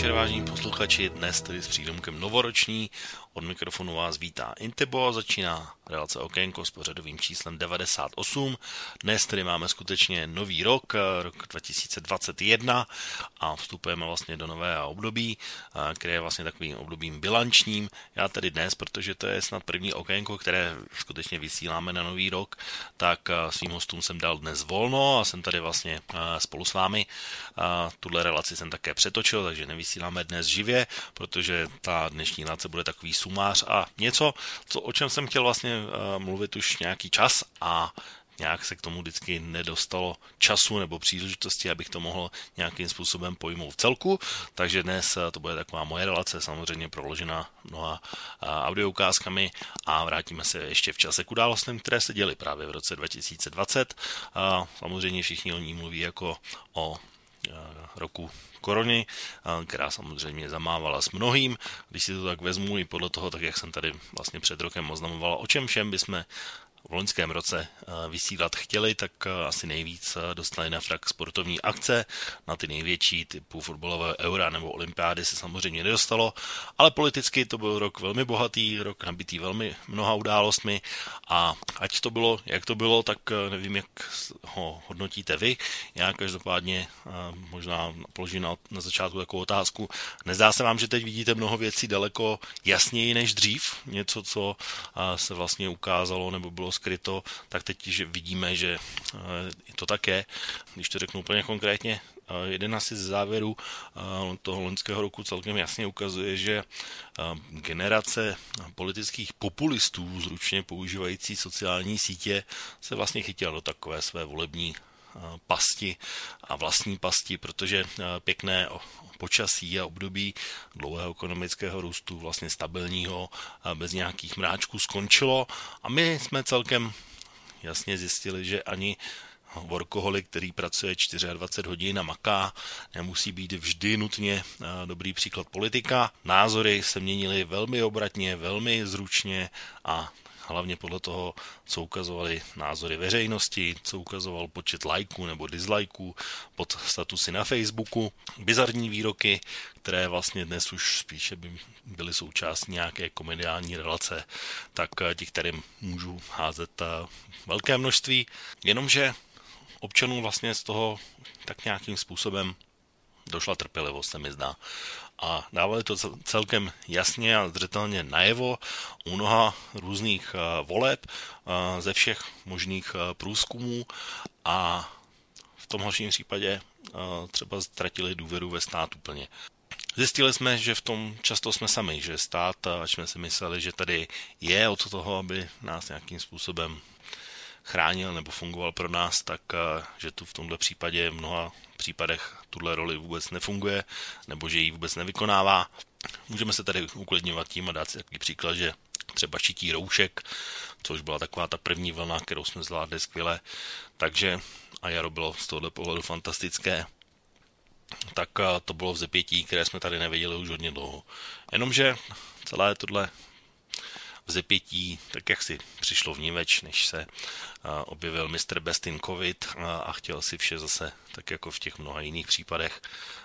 Podvečer, vážení posluchači, dnes tedy s přídomkem novoroční. Od mikrofonu vás vítá Intebo, začíná relace Okénko s pořadovým číslem 98. Dnes tedy máme skutečně nový rok, rok 2021 a vstupujeme vlastně do nového období, které je vlastně takovým obdobím bilančním. Já tedy dnes, protože to je snad první Okénko, které skutečně vysíláme na nový rok, tak svým hostům jsem dal dnes volno a jsem tady vlastně spolu s vámi. Tuhle relaci jsem také přetočil, takže nevysíláme dnes živě, protože ta dnešní relace bude takový sumář a něco, co, o čem jsem chtěl vlastně uh, mluvit už nějaký čas a nějak se k tomu vždycky nedostalo času nebo příležitosti, abych to mohl nějakým způsobem pojmout v celku. Takže dnes eh, to bude taková moje relace, samozřejmě proložená mnoha eh, audioukázkami a vrátíme se ještě v čase k událostem, které se děly právě v roce 2020. A samozřejmě všichni o ní mluví jako o roku korony, která samozřejmě zamávala s mnohým. Když si to tak vezmu i podle toho, tak jak jsem tady vlastně před rokem oznamoval, o čem všem bychom v loňském roce eh, vysílat chtěli, tak eh, asi nejvíc eh, dostali na frak sportovní akce. Na ty největší typu fotbalové eura nebo olympiády se samozřejmě nedostalo, ale politicky to byl rok velmi bohatý, rok nabitý velmi mnoha událostmi a ať to bylo, jak to bylo, tak nevím, jak ho hodnotíte vy. Já každopádně možná položím na, na začátku takovou otázku. Nezdá se vám, že teď vidíte mnoho věcí daleko jasněji než dřív? Něco, co se vlastně ukázalo nebo bylo skryto, tak teď že vidíme, že eh, to také, když to řeknu úplně konkrétně, eh, jeden asi z závěrů eh, toho loňského roku celkem jasně ukazuje, že generace politických populistů zručně používající sociální sítě se vlastně chytila do takové své volební pasti a vlastní pasti, protože pěkné počasí a období dlouhého ekonomického růstu, vlastně stabilního, bez nějakých mráčků skončilo a my jsme celkem jasně zjistili, že ani workoholik, který pracuje 24 hodin a maká, nemusí být vždy nutně dobrý příklad politika. Názory se měnily velmi obratně, velmi zručně a hlavně podle toho, co ukazovaly názory veřejnosti, co ukazoval počet lajků nebo dislajků pod statusy na Facebooku, bizarní výroky, které vlastně dnes už spíše by byly součástí nějaké komediální relace, tak eh, těch, kterým můžu házet eh, velké množství, jenomže občanů vlastně z toho tak nějakým způsobem došla trpělivost, se mi zdá a dávali to celkem jasně a zřetelně najevo u mnoha různých eh, voleb eh, ze všech možných eh, průzkumů a v tom horším případě třeba ztratili důvěru ve stát úplně. Zjistili jsme, že v tom často jsme sami, že stát, až jsme si mysleli, že tady je od toho, aby nás nějakým způsobem chránil nebo fungoval pro nás, tak že tu v tomhle případě v mnoha případech tuhle roli vůbec nefunguje nebo že ji vůbec nevykonává. Můžeme se tady uklidňovat tím a dát si takový příklad, že třeba šití roušek, což byla taková ta první vlna, kterou jsme zvládli skvěle, takže a jaro bylo z tohohle pohledu fantastické, tak to bylo v zepětí, které jsme tady neviděli už hodně dlouho. Jenomže celé tohle vzepětí, tak jak si přišlo vníveč, než se objevil Mr. Bestin COVID a chtěl si vše zase, tak jako v těch mnoha jiných případech,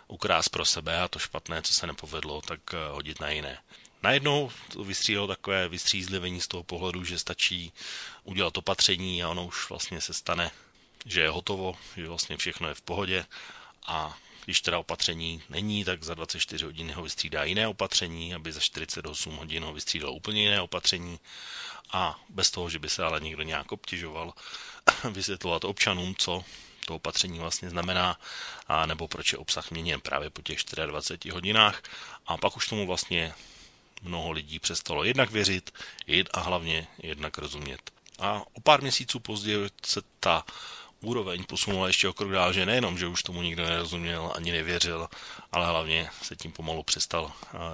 ukrás pro sebe a to špatné, co se nepovedlo, tak hodit na jiné. Najednou to vystříhlo takové vystřízlivení z toho pohledu, že stačí udělat opatření a ono už vlastně se stane, že je hotovo, že vlastně všechno je v pohodě a když teda opatření není, tak za 24 hodin ho vystřídá jiné opatření, aby za 48 hodin ho vystřídalo úplně jiné opatření a bez toho, že by se ale někdo nějak obtěžoval vysvětlovat občanům, co to opatření vlastně znamená, a nebo proč je obsah měněn právě po těch 24 hodinách. A pak už tomu vlastně mnoho lidí přestalo jednak věřit a hlavně jednak rozumět. A o pár měsíců později se ta úroveň posunula ještě o krok dál, že nejenom, že už tomu nikdo nerozuměl ani nevěřil, ale hlavně se tím pomalu přestal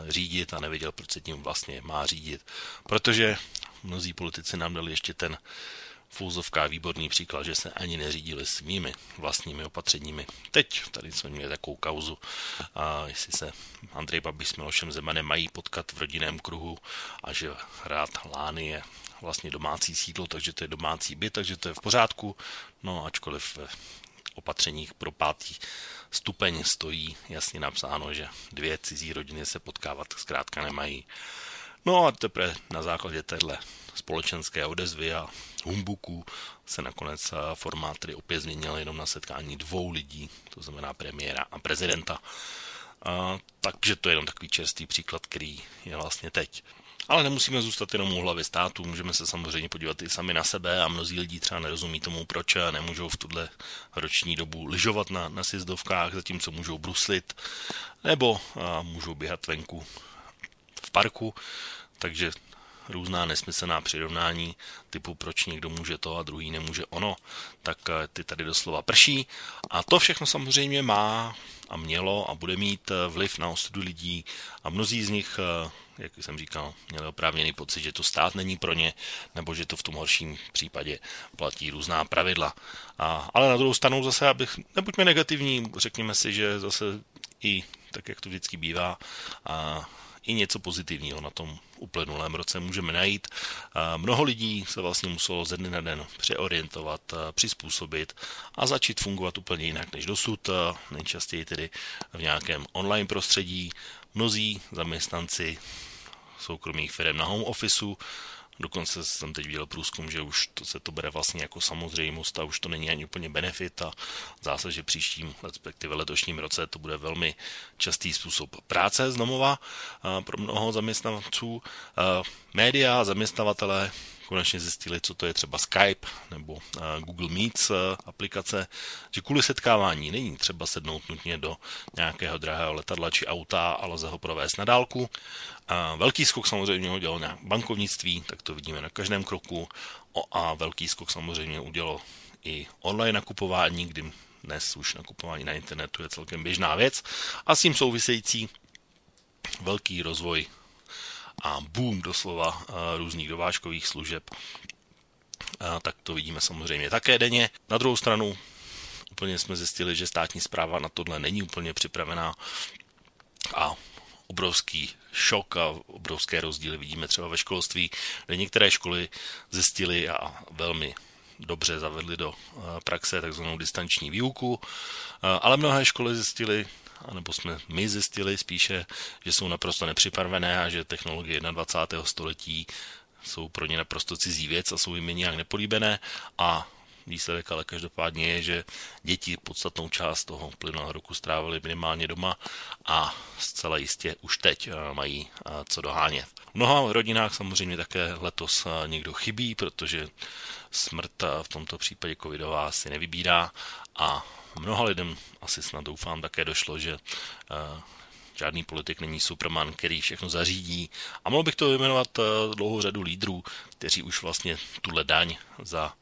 řídit a nevěděl, proč se tím vlastně má řídit. Protože mnozí politici nám dali ještě ten Fouzovka výborný příklad, že se ani neřídili svými vlastními opatřeními. Teď tady jsme měli takovou kauzu, a jestli se Andrej Babiš s Milošem Zemanem mají potkat v rodinném kruhu a že rád Lány je vlastně domácí sídlo, takže to je domácí byt, takže to je v pořádku. No ačkoliv v opatřeních pro pátý stupeň stojí jasně napsáno, že dvě cizí rodiny se potkávat zkrátka nemají. No a teprve na základě téhle společenské odezvy a humbuku se nakonec formát tedy opět změnil jenom na setkání dvou lidí, to znamená premiéra a prezidenta. A, takže to je jenom takový čerstvý příklad, který je vlastně teď. Ale nemusíme zůstat jenom u hlavy státu, můžeme se samozřejmě podívat i sami na sebe a mnozí lidi třeba nerozumí tomu, proč nemůžou v tuhle roční dobu lyžovat na, na sjezdovkách, zatímco můžou bruslit, nebo a, můžou běhat venku v parku, takže různá nesmyslná přirovnání typu proč někdo může to a druhý nemůže ono, tak eh, ty tady doslova prší. A to všechno samozřejmě má a mělo a bude mít eh, vliv na ostudu lidí a mnozí z nich, eh, jak jsem říkal, měli oprávněný pocit, že to stát není pro ně, nebo že to v tom horším případě platí různá pravidla. A, ale na druhou stranu zase, abych, nebuďme negativní, řekněme si, že zase i tak, jak to vždycky bývá, a i něco pozitivního na tom uplynulém roce můžeme najít. Mnoho lidí se vlastně muselo ze dne na den přeorientovat, přizpůsobit a začít fungovat úplně jinak než dosud, nejčastěji tedy v nějakém online prostředí. Mnozí zaměstnanci soukromých firm na home officeu Dokonce jsem teď viděl průzkum, že už to se to bere vlastně jako samozřejmost a už to není ani úplně benefit a zdá se, že příštím, respektive letošním roce to bude velmi častý způsob práce z domova pro mnoho zaměstnanců. Média zaměstnavatele konečně zjistili, co to je třeba Skype nebo Google Meets aplikace, že kvůli setkávání není třeba sednout nutně do nějakého drahého letadla či auta, ale lze ho provést na dálku. A velký skok samozřejmě udělal na bankovnictví, tak to vidíme na každém kroku. A velký skok samozřejmě udělalo i online nakupování, kdy dnes už nakupování na internetu je celkem běžná věc. A s tím související velký rozvoj a boom doslova různých dovážkových služeb. Tak to vidíme samozřejmě také denně. Na druhou stranu úplně jsme zjistili, že státní zpráva na tohle není úplně připravená a obrovský šok a obrovské rozdíly vidíme třeba ve školství, kde některé školy zjistily a velmi dobře zavedli do eh, praxe takzvanou distanční výuku, eh, ale mnohé školy zjistily, anebo jsme my zjistili spíše, že jsou naprosto nepřipravené a že technologie 21. století jsou pro ně naprosto cizí věc a jsou jim nějak nepolíbené a výsledek ale každopádně je, že děti podstatnou část toho plynulého roku strávili minimálně doma a zcela jistě už teď eh, mají eh, co dohánět. V mnoha rodinách samozřejmě také letos eh, někdo chybí, protože smrt v tomto případě covidová si nevybírá a mnoha lidem asi snad doufám také došlo, že žádný politik není superman, který všechno zařídí. A mohl bych to vyjmenovat dlouhou řadu lídrů, kteří už vlastně tuhle daň za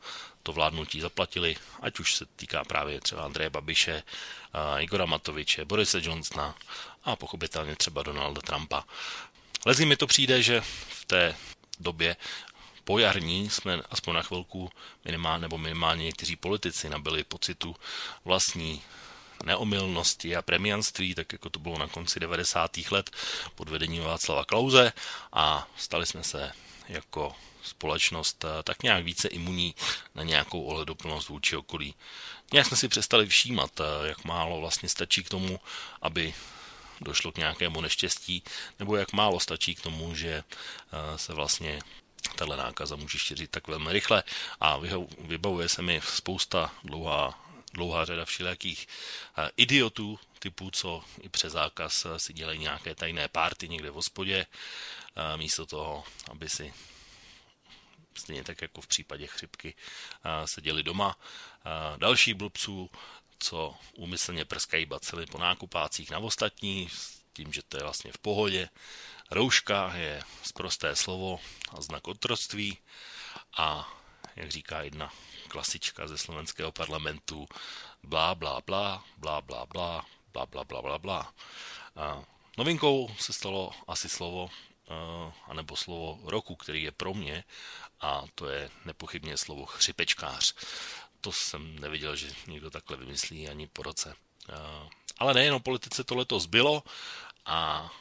to vládnutí zaplatili, ať už se týká právě třeba Andreje Babiše, Igora Matoviče, Borise Johnsona a pochopitelně třeba Donalda Trumpa. Lezí mi to přijde, že v té době pojarní jsme aspoň na chvilku minimálně, nebo minimálně někteří politici nabili pocitu vlastní neomylnosti a premianství, tak jako to bylo na konci 90. let pod vedením Václava Klauze a stali jsme se jako společnost eh, tak nějak více imunní na nějakou ohledoplnost vůči okolí. Nějak jsme si přestali všímat, eh, jak málo vlastně stačí k tomu, aby došlo k nějakému neštěstí, nebo jak málo stačí k tomu, že eh, se vlastně tahle nákaza může šířit tak velmi rychle a vybavuje se mi spousta dlouhá, dlouhá řada všelijakých idiotů, typů, co i přes zákaz si dělají nějaké tajné párty někde v hospodě, místo toho, aby si stejně tak jako v případě chřipky seděli doma. Další blbců, co úmyslně prskají bacily po nákupácích na ostatní, s tím, že to je vlastně v pohodě. Rouška je zprosté slovo a znak otroctví a, jak říká jedna klasička ze slovenského parlamentu, blá, blá, blá, blá, blá, blá, blá, blá, blá, blá, blá. Novinkou se stalo asi slovo, anebo slovo roku, který je pro mě, a to je nepochybně slovo chřipečkář. To jsem neviděl, že někdo takhle vymyslí ani po roce. Ale nejenom politice to letos bylo a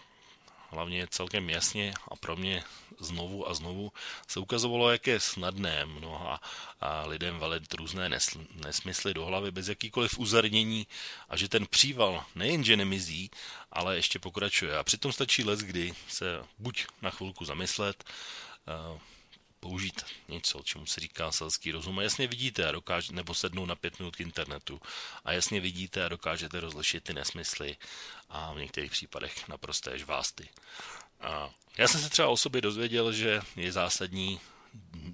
hlavně celkem jasně a pro mě znovu a znovu se ukazovalo, jak je snadné mnoha a lidem valit různé nesmysly do hlavy bez jakýkoliv uzarnění a že ten příval nejenže nemizí, ale ještě pokračuje. A přitom stačí let, kdy se buď na chvilku zamyslet, použít něco, čemu se říká selský rozum a jasně vidíte a dokážete, nebo sednout na pět minut k internetu a jasně vidíte a dokážete rozlišit ty nesmysly a v některých případech naprosté žvásty. A já jsem se třeba o sobě dozvěděl, že je zásadní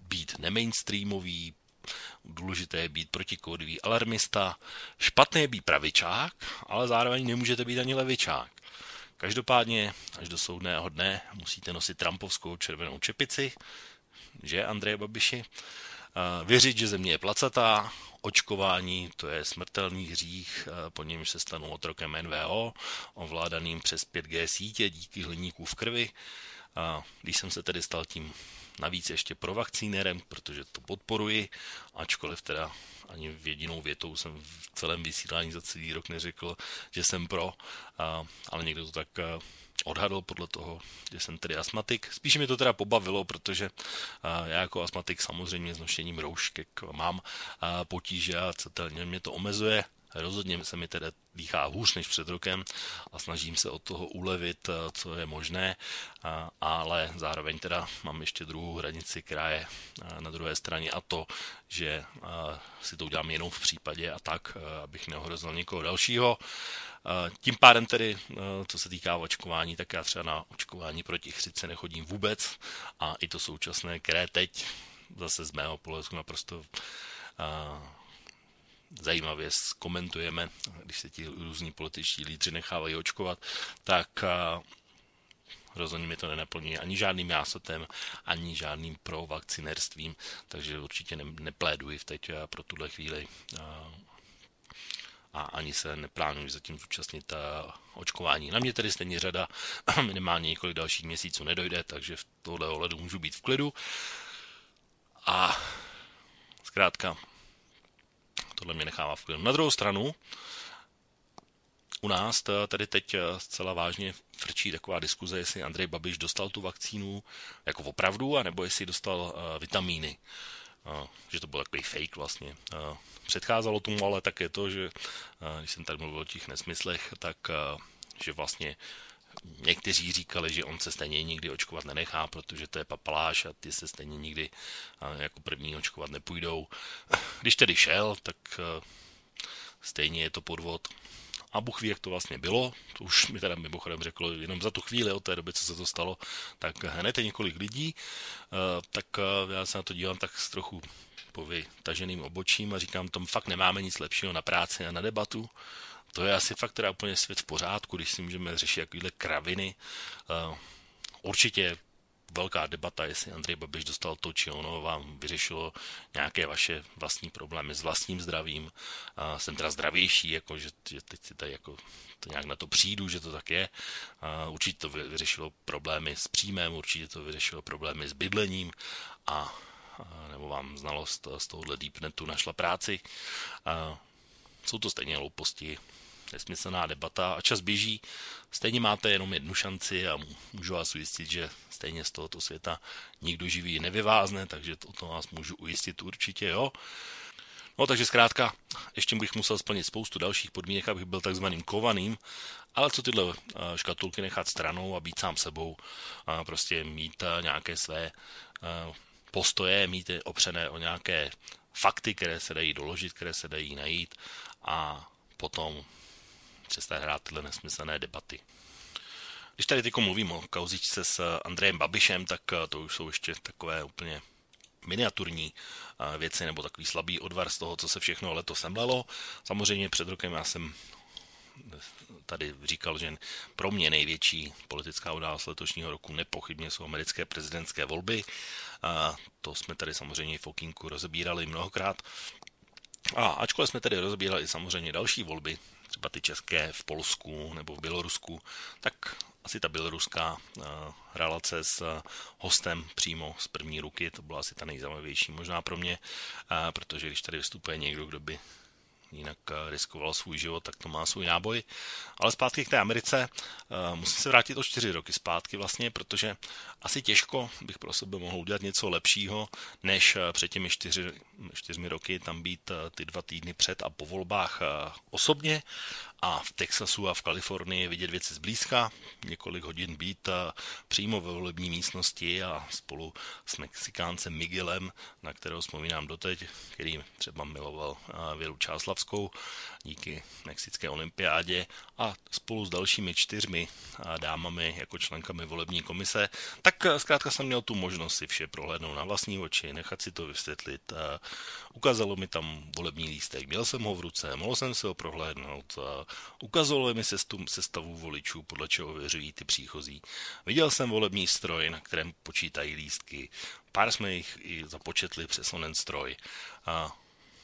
být nemainstreamový, důležité je být protikódový alarmista, špatné je být pravičák, ale zároveň nemůžete být ani levičák. Každopádně, až do soudného dne musíte nosit trampovskou červenou čepici, že Andreje Babiši, věřit, že země je placatá, očkování, to je smrtelný hřích, po něm se stanou otrokem NVO, ovládaným přes 5G sítě díky hliníků v krvi. Když jsem se tedy stal tím navíc ještě pro vakcínérem, protože to podporuji, ačkoliv teda ani v jedinou větou jsem v celém vysílání za celý rok neřekl, že jsem pro, ale někdo to tak odhadl podle toho, že jsem tedy astmatik. Spíše mi to teda pobavilo, protože já jako astmatik samozřejmě s nošením roušek mám potíže a celně mě to omezuje. Rozhodně se mi teda dýchá hůř než před rokem a snažím se od toho ulevit, co je možné, ale zároveň teda mám ještě druhou hranici, která je na druhé straně a to, že si to udělám jenom v případě a tak, abych neohrozil někoho dalšího. Tím pádem tedy, co se týká očkování, tak já třeba na očkování proti chřice nechodím vůbec a i to současné, které teď zase z mého pohledu naprosto zajímavě komentujeme, když se ti různí političtí lídři nechávají očkovat, tak rozhodně mi to nenaplňuje ani žádným jásotem, ani žádným provakcinerstvím, takže určitě nepléduji v teď pro tuhle chvíli a ani se neplánuji zatím zúčastnit očkování. Na mě tedy stejně řada minimálně několik dalších měsíců nedojde, takže v tohle ohledu můžu být v klidu. A zkrátka, tohle mě nechává v klidu. Na druhou stranu, u nás tady teď zcela vážně frčí taková diskuze, jestli Andrej Babiš dostal tu vakcínu jako opravdu, anebo jestli dostal vitamíny že to byl takový fake vlastně. Předcházelo tomu ale také to, že když jsem tady mluvil o těch nesmyslech, tak že vlastně někteří říkali, že on se stejně nikdy očkovat nenechá, protože to je papaláš a ty se stejně nikdy jako první očkovat nepůjdou. Když tedy šel, tak stejně je to podvod a Bůh ví, jak to vlastně bylo. To už mi teda mimochodem řeklo jenom za tu chvíli od té doby, co se to stalo, tak hned je několik lidí, eh, tak eh, já se na to dívám tak s trochu povytaženým obočím a říkám, tom fakt nemáme nic lepšího na práci a na debatu. To je asi fakt teda úplně svět v pořádku, když si můžeme řešit jakýhle kraviny. Eh, určitě velká debata, jestli Andrej Babiš dostal to, či ono vám vyřešilo nějaké vaše vlastní problémy s vlastním zdravím. Jsem teda zdravější, jako že, že teď si tady jako to nějak na to přijdu, že to tak je. Určitě to vyřešilo problémy s příjmem, určitě to vyřešilo problémy s bydlením a, nebo vám znalost z tohohle deepnetu našla práci. Jsou to stejně hlouposti, nesmyslná debata a čas běží. Stejně máte jenom jednu šanci a můžu vás ujistit, že stejně z tohoto světa nikdo živý nevyvázne, takže o to vás můžu ujistit určitě, jo. No takže zkrátka, ještě bych musel splnit spoustu dalších podmínek, abych byl takzvaným kovaným, ale co tyhle eh, škatulky nechat stranou a být sám sebou, a prostě mít eh, nějaké své eh, postoje, mít je opřené o nějaké fakty, které se dají doložit, které se dají najít a potom přestat hrát tyhle nesmyslné debaty. Když tady teď mluvím o kauzičce s Andrejem Babišem, tak eh, to už jsou ještě takové úplně miniaturní eh, věci nebo takový slabý odvar z toho, co se všechno letos semlelo. Samozřejmě před rokem já jsem tady říkal, že pro mě největší politická událost letošního roku nepochybně jsou americké prezidentské volby. A to jsme tady samozřejmě v Okinku rozebírali mnohokrát. A ačkoliv jsme tedy rozebírali samozřejmě další volby, třeba ty české v Polsku nebo v Bělorusku, tak asi ta běloruská relace s hostem přímo z první ruky, to byla asi ta nejzajímavější možná pro mě, protože když tady vystupuje někdo, kdo by jinak eh, riskoval svůj život, tak to má svůj náboj. Ale zpátky k té Americe, eh, musím se vrátit o čtyři roky zpátky vlastně, protože asi těžko bych pro sebe mohl udělat něco lepšího, než eh, před těmi čtyři, čtyřmi roky tam být ty dva týdny před a po volbách osobně a v Texasu a v Kalifornii vidět věci zblízka, několik hodin být přímo ve volební místnosti a spolu s Mexikáncem Miguelem, na kterého vzpomínám doteď, který třeba miloval Věru Čáslavskou díky mexické olympiádě a spolu s dalšími čtyřmi dámami jako členkami volební komise, tak zkrátka jsem měl tu možnost si vše prohlédnout na vlastní oči, nechat si to vysvětlit. Ukázalo mi tam volební lístek, měl jsem ho v ruce, mohl jsem si ho prohlédnout, Ukazovali mi sestu, sestavu voličů, podle čeho věřují ty příchozí. Viděl jsem volební stroj, na kterém počítají lístky. Pár jsme jich i započetli přes onen stroj. A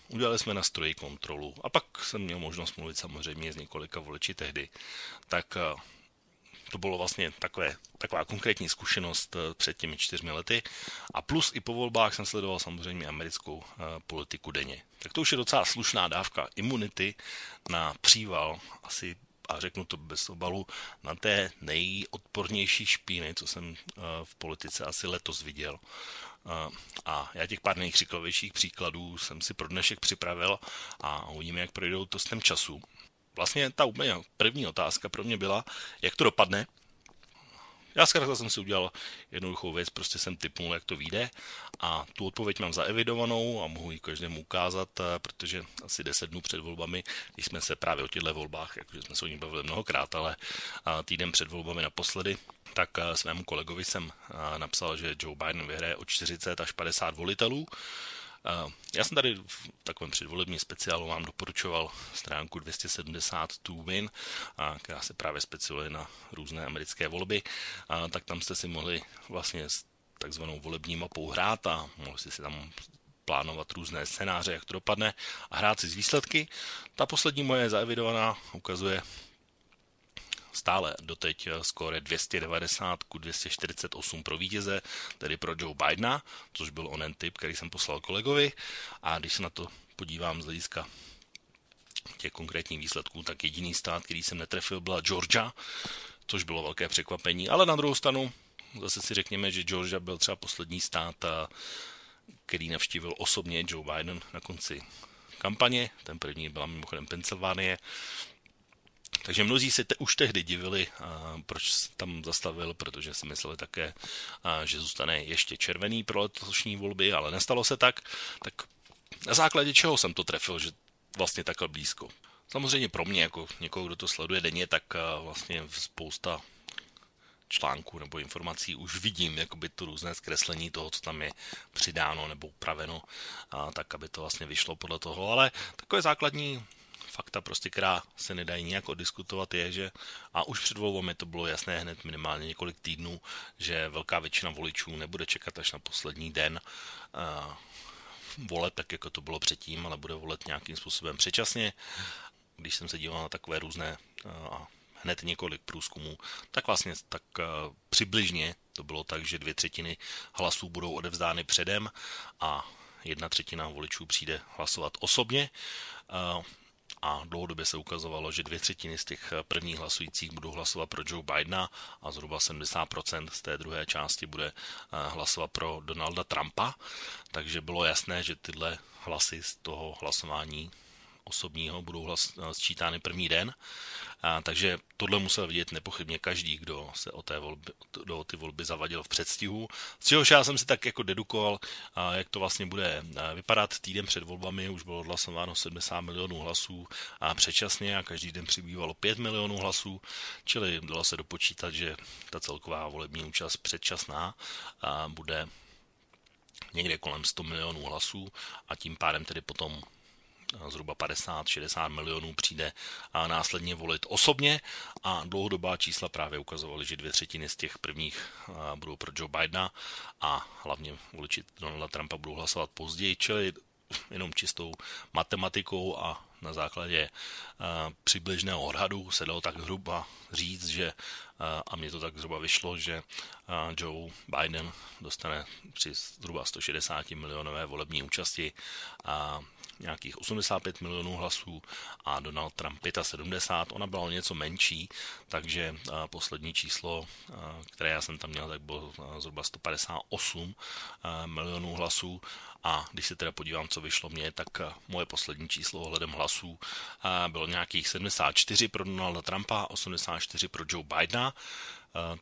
udělali jsme na stroji kontrolu. A pak jsem měl možnost mluvit samozřejmě s několika voliči tehdy. Tak to bylo vlastně takové, taková konkrétní zkušenost eh, před těmi čtyřmi lety. A plus i po volbách jsem sledoval samozřejmě americkou eh, politiku denně. Tak to už je docela slušná dávka imunity na příval asi a řeknu to bez obalu, na té nejodpornější špíny, co jsem eh, v politice asi letos viděl. A já těch pár nejkřikovějších příkladů jsem si pro dnešek připravil a uvidíme, jak projdou to s tím času vlastně ta úplně první otázka pro mě byla, jak to dopadne. Já zkrátka jsem si udělal jednoduchou věc, prostě jsem typnul, jak to vyjde a tu odpověď mám zaevidovanou a mohu ji každému ukázat, eh, protože asi 10 dnů před volbami, když jsme se právě o těchto volbách, jakože jsme se o nich bavili mnohokrát, ale týden před volbami naposledy, tak eh, svému kolegovi jsem eh, napsal, že Joe Biden vyhraje o 40 až 50 volitelů já jsem tady v takovém předvolebním speciálu vám doporučoval stránku 270 to win, která se právě specializuje na různé americké volby, tak tam jste si mohli vlastně s takzvanou volební mapou hrát a mohli jste si tam plánovat různé scénáře, jak to dopadne a hrát si z výsledky. Ta poslední moje zaevidovaná ukazuje stále doteď eh, skóre 290 ku 248 pro vítěze, tedy pro Joe Bidena, což byl onen typ, který jsem poslal kolegovi. A když se na to podívám z hlediska těch konkrétních výsledků, tak jediný stát, který jsem netrefil, byla Georgia, což bylo velké překvapení. Ale na druhou stranu, zase si řekněme, že Georgia byl třeba poslední stát, eh, který navštívil osobně Joe Biden na konci kampaně. Ten první byla mimochodem Pensylvánie. Takže mnozí se te, už tehdy divili, a, proč tam zastavil, protože si mysleli také, a, že zůstane ještě červený pro letošní volby, ale nestalo se tak. Tak na základě čeho jsem to trefil, že vlastně takhle blízko. Samozřejmě pro mě, jako někoho, kdo to sleduje denně, tak vlastně spousta článků nebo informací už vidím jakoby to různé zkreslení toho, co tam je přidáno nebo upraveno, a tak aby to vlastně vyšlo podle toho, ale takové základní fakta, prostě, která se nedají nějak odiskutovat, je, že a už před volbami to bylo jasné hned minimálně několik týdnů, že velká většina voličů nebude čekat až na poslední den uh, voleb, tak jako to bylo předtím, ale bude volet nějakým způsobem předčasně. Když jsem se díval na takové různé uh, hned několik průzkumů, tak vlastně tak uh, přibližně to bylo tak, že dvě třetiny hlasů budou odevzdány předem a jedna třetina voličů přijde hlasovat osobně a dlouhodobě se ukazovalo, že dvě třetiny z těch eh, prvních hlasujících budou hlasovat pro Joe Bidena a zhruba 70% z té druhé části bude eh, hlasovat pro Donalda Trumpa, takže bylo jasné, že tyhle hlasy z toho hlasování osobního budou hlas, eh, sčítány první den. A, takže tohle musel vidět nepochybně každý, kdo se o té volby, do ty volby zavadil v předstihu. Z čehož já jsem si tak jako dedukoval, a jak to vlastně bude vypadat. Týden před volbami už bylo odhlasováno 70 milionů hlasů a předčasně a každý den přibývalo 5 milionů hlasů, čili dalo se dopočítat, že ta celková volební účast předčasná bude někde kolem 100 milionů hlasů a tím pádem tedy potom zhruba 50-60 milionů přijde a následně volit osobně. A dlouhodobá čísla právě ukazovaly, že dvě třetiny z těch prvních budou pro Joe Bidena a hlavně voliči Donalda Trumpa budou hlasovat později, čili jenom čistou matematikou a na základě přibližného odhadu se dalo tak zhruba říct, že a mně to tak zhruba vyšlo, že Joe Biden dostane při zhruba 160 milionové volební účasti a nějakých 85 milionů hlasů a Donald Trump 75. Ona byla něco menší, takže poslední číslo, které já jsem tam měl, tak bylo zhruba 158 milionů hlasů a když se teda podívám, co vyšlo mně, tak moje poslední číslo ohledem hlasů bylo nějakých 74 pro Donalda Trumpa, 84 pro Joe Bidena,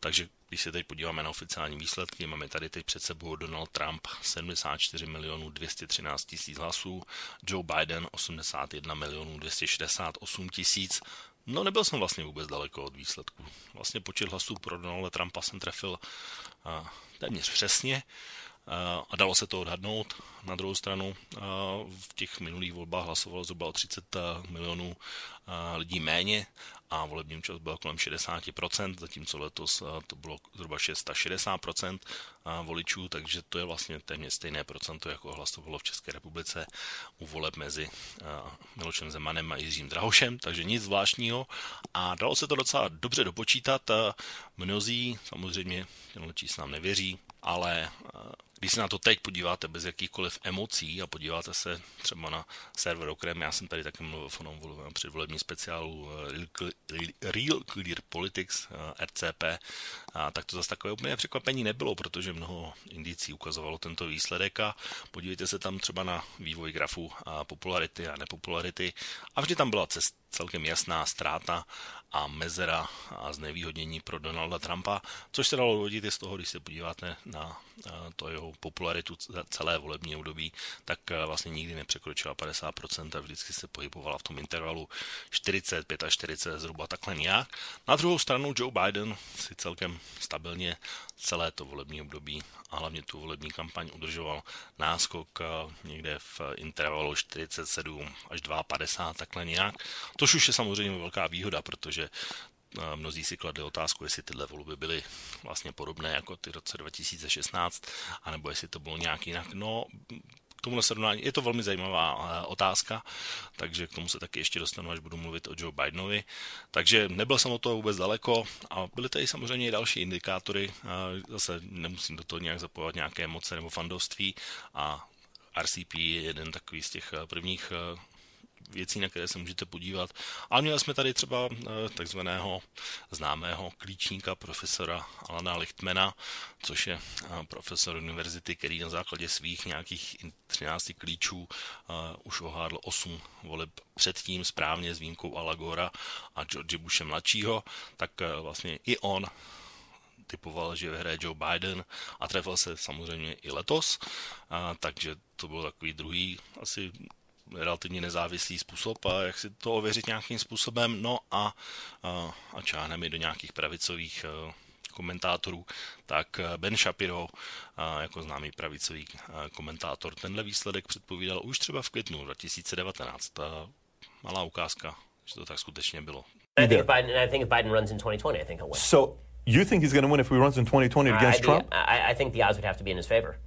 takže když se teď podíváme na oficiální výsledky, máme tady teď před sebou Donald Trump 74 milionů 213 tisíc hlasů, Joe Biden 81 milionů 268 tisíc. No nebyl jsem vlastně vůbec daleko od výsledku. Vlastně počet hlasů pro Donalda Trumpa jsem trefil téměř přesně a dalo se to odhadnout. Na druhou stranu v těch minulých volbách hlasovalo zhruba o 30 milionů lidí méně a volební účast byla kolem 60%, zatímco letos to bylo zhruba 660% voličů, takže to je vlastně téměř stejné procento, jako hlasovalo v České republice u voleb mezi Milošem Zemanem a Jiřím Drahošem, takže nic zvláštního a dalo se to docela dobře dopočítat. Mnozí samozřejmě těmhle číslám nevěří, ale když se na to teď podíváte bez jakýchkoliv emocí a podíváte se třeba na server, o kterém já jsem tady také mluvil v onom předvolební speciálu eh, Real Clear Politics, eh, RCP, a tak to zase takové úplně překvapení nebylo, protože mnoho indicí ukazovalo tento výsledek a podívejte se tam třeba na vývoj grafu popularity a nepopularity. A vždy tam byla cesta celkem jasná ztráta a mezera a znevýhodnění pro Donalda Trumpa, což se dalo dovodit i z toho, když se podíváte na to jeho popularitu celé volební období, tak vlastně nikdy nepřekročila 50% a vždycky se pohybovala v tom intervalu 45 až 40 zhruba takhle nějak. Na druhou stranu Joe Biden si celkem stabilně celé to volební období a hlavně tu volební kampaň udržoval náskok někde v intervalu 47 až 52 takhle nějak. Tož už je samozřejmě velká výhoda, protože mnozí si kladli otázku, jestli tyhle volby byly vlastně podobné jako ty roce 2016, anebo jestli to bylo nějak jinak. No, k tomuhle srovnání je to velmi zajímavá otázka, takže k tomu se taky ještě dostanu, až budu mluvit o Joe Bidenovi. Takže nebyl jsem o toho vůbec daleko a byly tady samozřejmě i další indikátory. Zase nemusím do toho nějak zapojovat nějaké emoce nebo fandovství a RCP je jeden takový z těch prvních věcí, na které se můžete podívat. A měli jsme tady třeba eh, takzvaného známého klíčníka profesora Alana Lichtmana, což je eh, profesor univerzity, který na základě svých nějakých 13 klíčů eh, už ohádl 8 voleb předtím správně s výjimkou Alagora a George Bushe mladšího, tak vlastně i on typoval, že vyhraje Joe Biden a trefil se samozřejmě i letos, a, takže to byl takový druhý asi relativně nezávislý způsob a jak si to ověřit nějakým způsobem. No a, a, a čáhneme do nějakých pravicových e, komentátorů, tak e, Ben Shapiro, jako známý pravicový e, komentátor, tenhle výsledek předpovídal už třeba v květnu 2019. Ta malá ukázka, že to tak skutečně bylo. I think if Biden, I think if Biden runs in 2020, I think he'll win. So you think he's going to win if he runs in 2020 against I, Trump? I, I think the odds would have to be in his favor.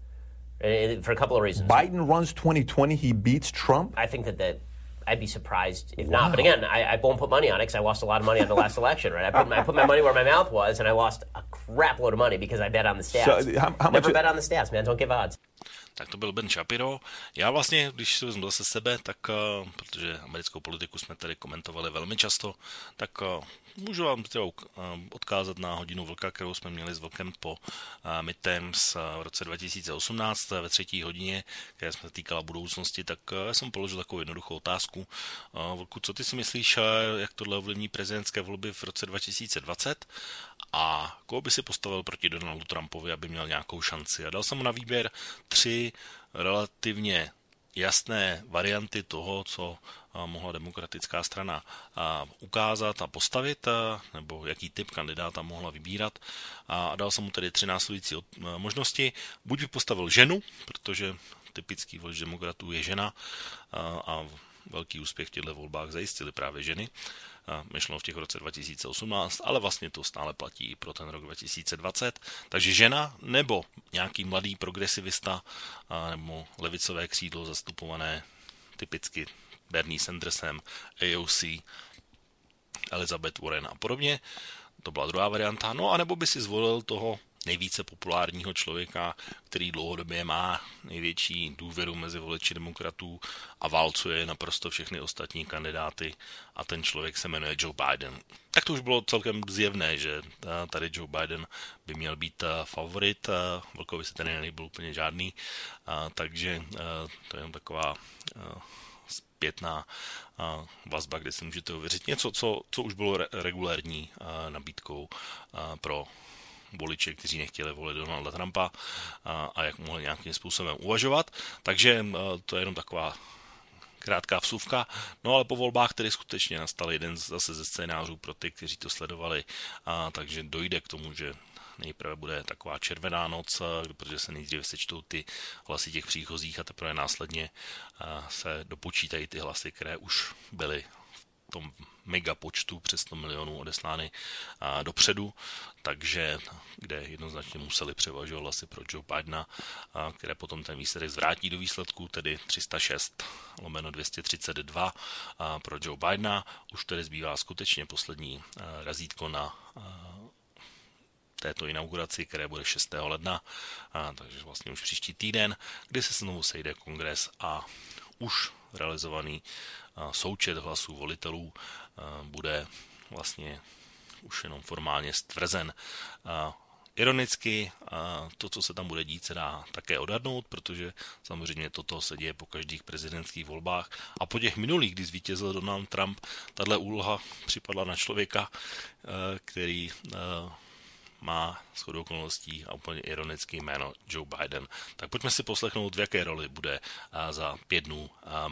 Uh, for a couple of reasons. Biden runs 2020, he beats Trump. I think that that I'd be surprised if wow. not. But again, I, I, won't put money on it because I lost a lot of money on the last election. Right? I put, my, I put my money where my mouth was, and I lost a crap load of money because I bet on the stats. So, how, how Never much bet on the stats, man. Don't give odds. tak to byl Ben Shapiro. Já vlastně, když si vezmu zase sebe, tak uh, protože americkou politiku jsme tady komentovali velmi často, tak uh, můžu vám třeba uh, odkázat na hodinu vlka, kterou jsme měli s vlkem po uh, midterms uh, v roce 2018 ve třetí hodině, které jsme týkala budoucnosti, tak já jsem položil takovou jednoduchou otázku. Vlku, co ty si myslíš, jak tohle ovlivní prezidentské volby v roce 2020? a koho by si postavil proti Donaldu Trumpovi, aby měl nějakou šanci. A dal jsem mu na výběr tři relativně jasné varianty toho, co mohla demokratická strana ukázat a postavit, nebo jaký typ kandidáta mohla vybírat. A dal jsem mu tedy tři následující možnosti. Buď by postavil ženu, protože typický volič demokratů je žena a velký úspěch v těchto volbách zajistili právě ženy myšleno v těch roce 2018, ale vlastně to stále platí i pro ten rok 2020. Takže žena nebo nějaký mladý progresivista nebo levicové křídlo zastupované typicky Bernie Sandersem, AOC, Elizabeth Warren a podobně. To byla druhá varianta. No a nebo by si zvolil toho nejvíce populárního člověka, který dlouhodobě má největší důvěru mezi voliči demokratů a válcuje naprosto všechny ostatní kandidáty a ten člověk se jmenuje Joe Biden. Tak to už bylo celkem zjevné, že tady Joe Biden by měl být favorit, Vlkovi se ten nebyl úplně žádný, takže to je jenom taková zpětná vazba, kde si můžete uvěřit něco, co, co už bylo regulární nabídkou pro voliče, kteří nechtěli volit Donalda Trumpa a, a jak mohli nějakým způsobem uvažovat. Takže to je jenom taková krátká vsuvka. No ale po volbách tedy skutečně nastal jeden zase ze scénářů pro ty, kteří to sledovali, a, takže dojde k tomu, že nejprve bude taková červená noc, protože se nejdříve sečtou ty hlasy těch příchozích a teprve následně se dopočítají ty hlasy, které už byly tom mega počtu přes 100 milionů odeslány dopředu, takže kde jednoznačně museli převažovat hlasy pro Joe Bidena, které potom ten výsledek zvrátí do výsledku, tedy 306 lomeno 232 a, pro Joe Bidena. Už tedy zbývá skutečně poslední razítko na této inauguraci, které bude 6. ledna, a, takže vlastně už příští týden, kdy se znovu sejde kongres a už realizovaný součet hlasů volitelů bude vlastně už jenom formálně stvrzen. Ironicky to, co se tam bude dít, se dá také odhadnout, protože samozřejmě toto se děje po každých prezidentských volbách a po těch minulých, kdy zvítězil Donald Trump, tahle úloha připadla na člověka, který má shodou okolností a úplně ironický jméno Joe Biden. Tak pojďme si poslechnout, v jaké roli bude za pět dnů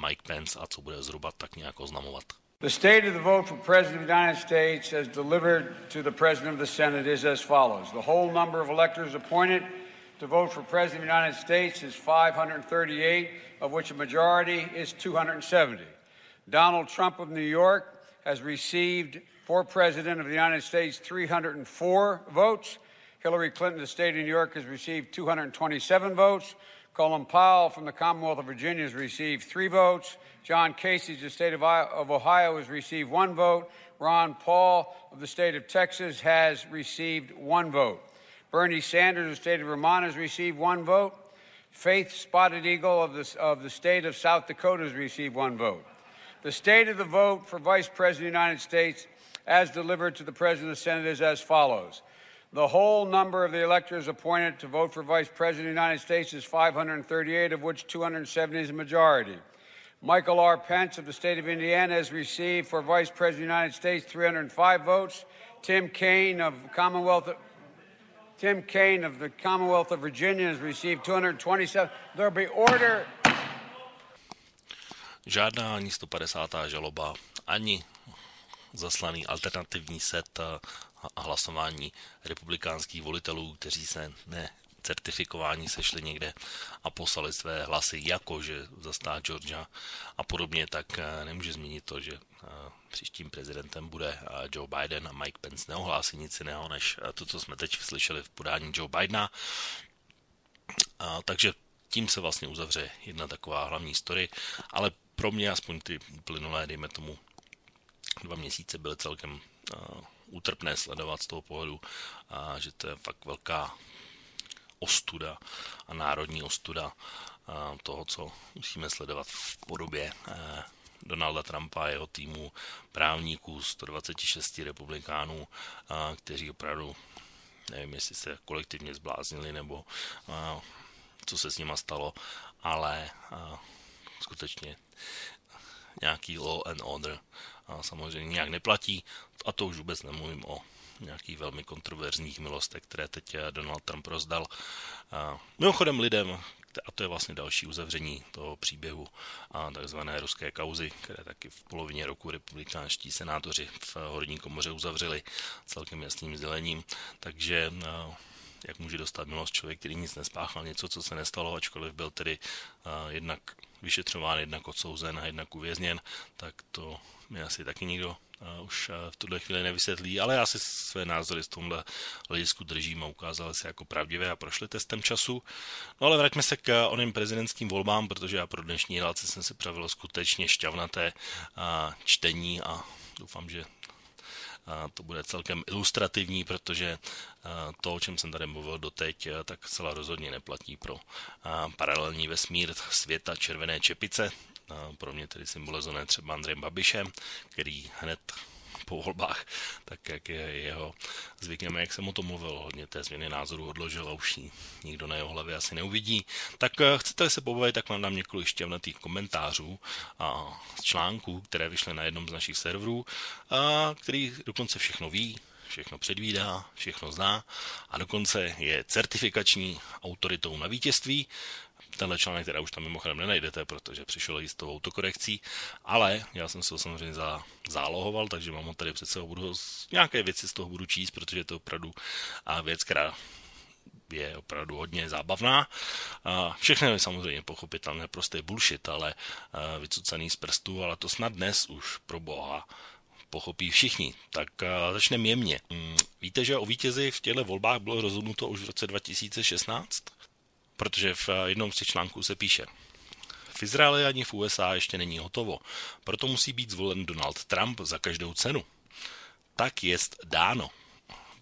Mike Pence a co bude zhruba tak nějak oznamovat. The state of the vote for President of the United States as delivered to the President of the Senate is as follows. The whole number of electors appointed to vote for President of the United States is 538, of which a majority is 270. Donald Trump of New York has received for President of the United States 304 votes. Hillary Clinton, the state of New York, has received 227 votes. Colin Powell from the Commonwealth of Virginia has received three votes. John Casey, of the state of, Ohio, has received one vote. Ron Paul of the state of Texas has received one vote. Bernie Sanders of the state of Vermont has received one vote. Faith Spotted Eagle of the, of the state of South Dakota has received one vote. The state of the vote for Vice President of the United States as delivered to the President of the Senate is as follows. The whole number of the electors appointed to vote for Vice President of the United States is 538, of which 270 is a majority. Michael R. Pence of the state of Indiana has received for Vice President of the United States 305 votes. Tim Kaine of Commonwealth of, Tim Kaine of the Commonwealth of Virginia has received 227. There'll be order. Žádná ani 150. žaloba, ani zaslaný alternativní set hlasování republikánských volitelů, kteří se ne certifikování sešli někde a poslali své hlasy, jakože za stát Georgia a podobně, tak eh, nemůže změnit to, že eh, příštím prezidentem bude eh, Joe Biden a Mike Pence neohlásí nic jiného, než to, co jsme teď slyšeli v podání Joe Bidena. Takže tím se vlastně uzavře jedna taková hlavní story, ale pro mě aspoň ty plynulé, dejme tomu, dva měsíce byly celkem uh, útrpné sledovat z toho pohledu, že to je fakt velká ostuda a národní ostuda uh, toho, co musíme sledovat v podobě uh, Donalda Trumpa a jeho týmu právníků 126 republikánů, kteří opravdu nevím, jestli se kolektivně zbláznili nebo co se s nima stalo, ale skutečně nějaký law and order a samozřejmě nějak neplatí. A to už vůbec nemluvím o nějakých velmi kontroverzních milostech, které teď Donald Trump rozdal. A mimochodem lidem, a to je vlastně další uzavření toho příběhu a takzvané ruské kauzy, které taky v polovině roku republikánští senátoři v horní komoře uzavřeli celkem jasným sdělením. Takže jak může dostat milost člověk, který nic nespáchal, něco, co se nestalo, ačkoliv byl tedy jednak vyšetřován, jednak odsouzen a jednak uvězněn, tak to mi asi taky nikdo uh, už uh, v tuhle chvíli nevysvětlí, ale já si své názory z tomhle hledisku držím a ukázal se jako pravdivé a prošli testem času. No ale vraťme se k oným prezidentským volbám, protože já pro dnešní relaci jsem si pravil skutečně šťavnaté uh, čtení a doufám, že to bude celkem ilustrativní, protože to, o čem jsem tady mluvil doteď, tak celá rozhodně neplatí pro paralelní vesmír světa červené čepice, pro mě tedy symbolizované třeba Andrejem Babišem, který hned po volbách, tak jak je jeho zvykem, jak jsem o tom mluvil, hodně té změny názoru odložil a už ji nikdo na jeho hlavě asi neuvidí. Tak eh, chcete se pobavit, tak vám dám několik šťavnatých komentářů a článků, které vyšly na jednom z našich serverů, a který dokonce všechno ví, všechno předvídá, všechno zná a dokonce je certifikační autoritou na vítězství, tenhle článek teda už tam mimochodem nenajdete, protože přišel s tou autokorekcí, ale já jsem se ho samozřejmě za, zálohoval, takže mám ho tady před sebou, budu nějaké věci z toho budu číst, protože to je opravdu a věc, která je opravdu hodně zábavná. Všechno je samozřejmě pochopitelné, prostě bullshit, ale vycucaný z prstů, ale to snad dnes už pro boha pochopí všichni. Tak začneme jemně. Mm, víte, že o vítězi v těchto volbách bylo rozhodnuto už v roce 2016? Protože v jednom z těch článků se píše, v Izraeli ani v USA ještě není hotovo, proto musí být zvolen Donald Trump za každou cenu. Tak jest dáno.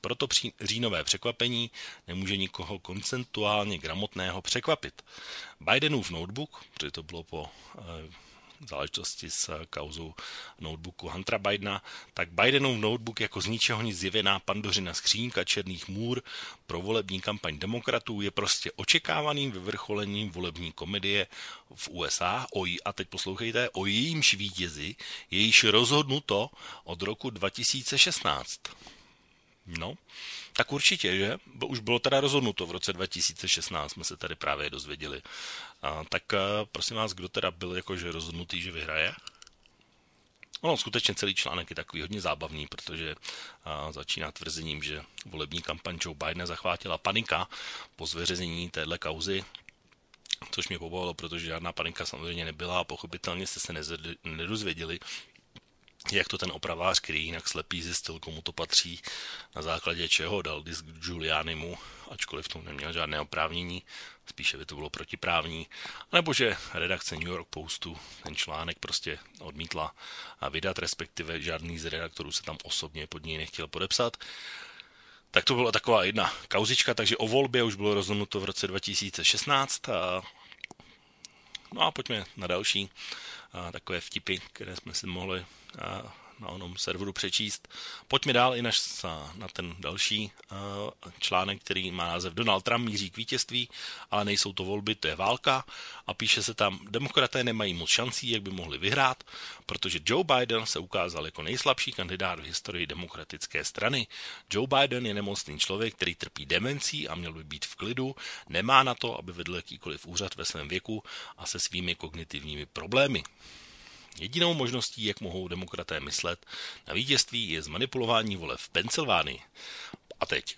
Proto při říjnové překvapení nemůže nikoho koncentuálně gramotného překvapit. Bidenův notebook, protože to bylo po eh, záležitosti s kauzou notebooku Huntera Bidena, tak Bidenův notebook jako z ničeho nic zjevená pandořina skřínka černých můr pro volební kampaň demokratů je prostě očekávaným vyvrcholením volební komedie v USA o jí, a teď poslouchejte, o jejímž vítězi je již rozhodnuto od roku 2016. No, tak určitě, že? Bo už bylo teda rozhodnuto v roce 2016, jsme se tady právě dozvěděli. A, tak a, prosím vás, kdo teda byl jakože rozhodnutý, že vyhraje? No, skutečně celý článek je takový hodně zábavný, protože a, začíná tvrzením, že volební kampaň Joe Biden zachvátila panika po zveřejnění téhle kauzy, což mě pobavilo, protože žádná panika samozřejmě nebyla a pochopitelně jste se nedozvěděli, jak to ten opravář, který jinak slepý zjistil, komu to patří, na základě čeho dal disk Giulianimu, ačkoliv v tom neměl žádné oprávnění, spíše by to bylo protiprávní, nebo že redakce New York Postu ten článek prostě odmítla a vydat, respektive žádný z redaktorů se tam osobně pod něj nechtěl podepsat. Tak to byla taková jedna kauzička, takže o volbě už bylo rozhodnuto v roce 2016. A... No a pojďme na další takové vtipy, které jsme si mohli na onom serveru přečíst. Pojďme dál i naš, na ten další článek, který má název Donald Trump míří k vítězství, ale nejsou to volby, to je válka a píše se tam, demokraté nemají moc šancí, jak by mohli vyhrát, protože Joe Biden se ukázal jako nejslabší kandidát v historii demokratické strany. Joe Biden je nemocný člověk, který trpí demencí a měl by být v klidu, nemá na to, aby vedl jakýkoliv úřad ve svém věku a se svými kognitivními problémy. Jedinou možností, jak mohou demokraté myslet na vítězství, je zmanipulování vole v Pensylvánii. A teď.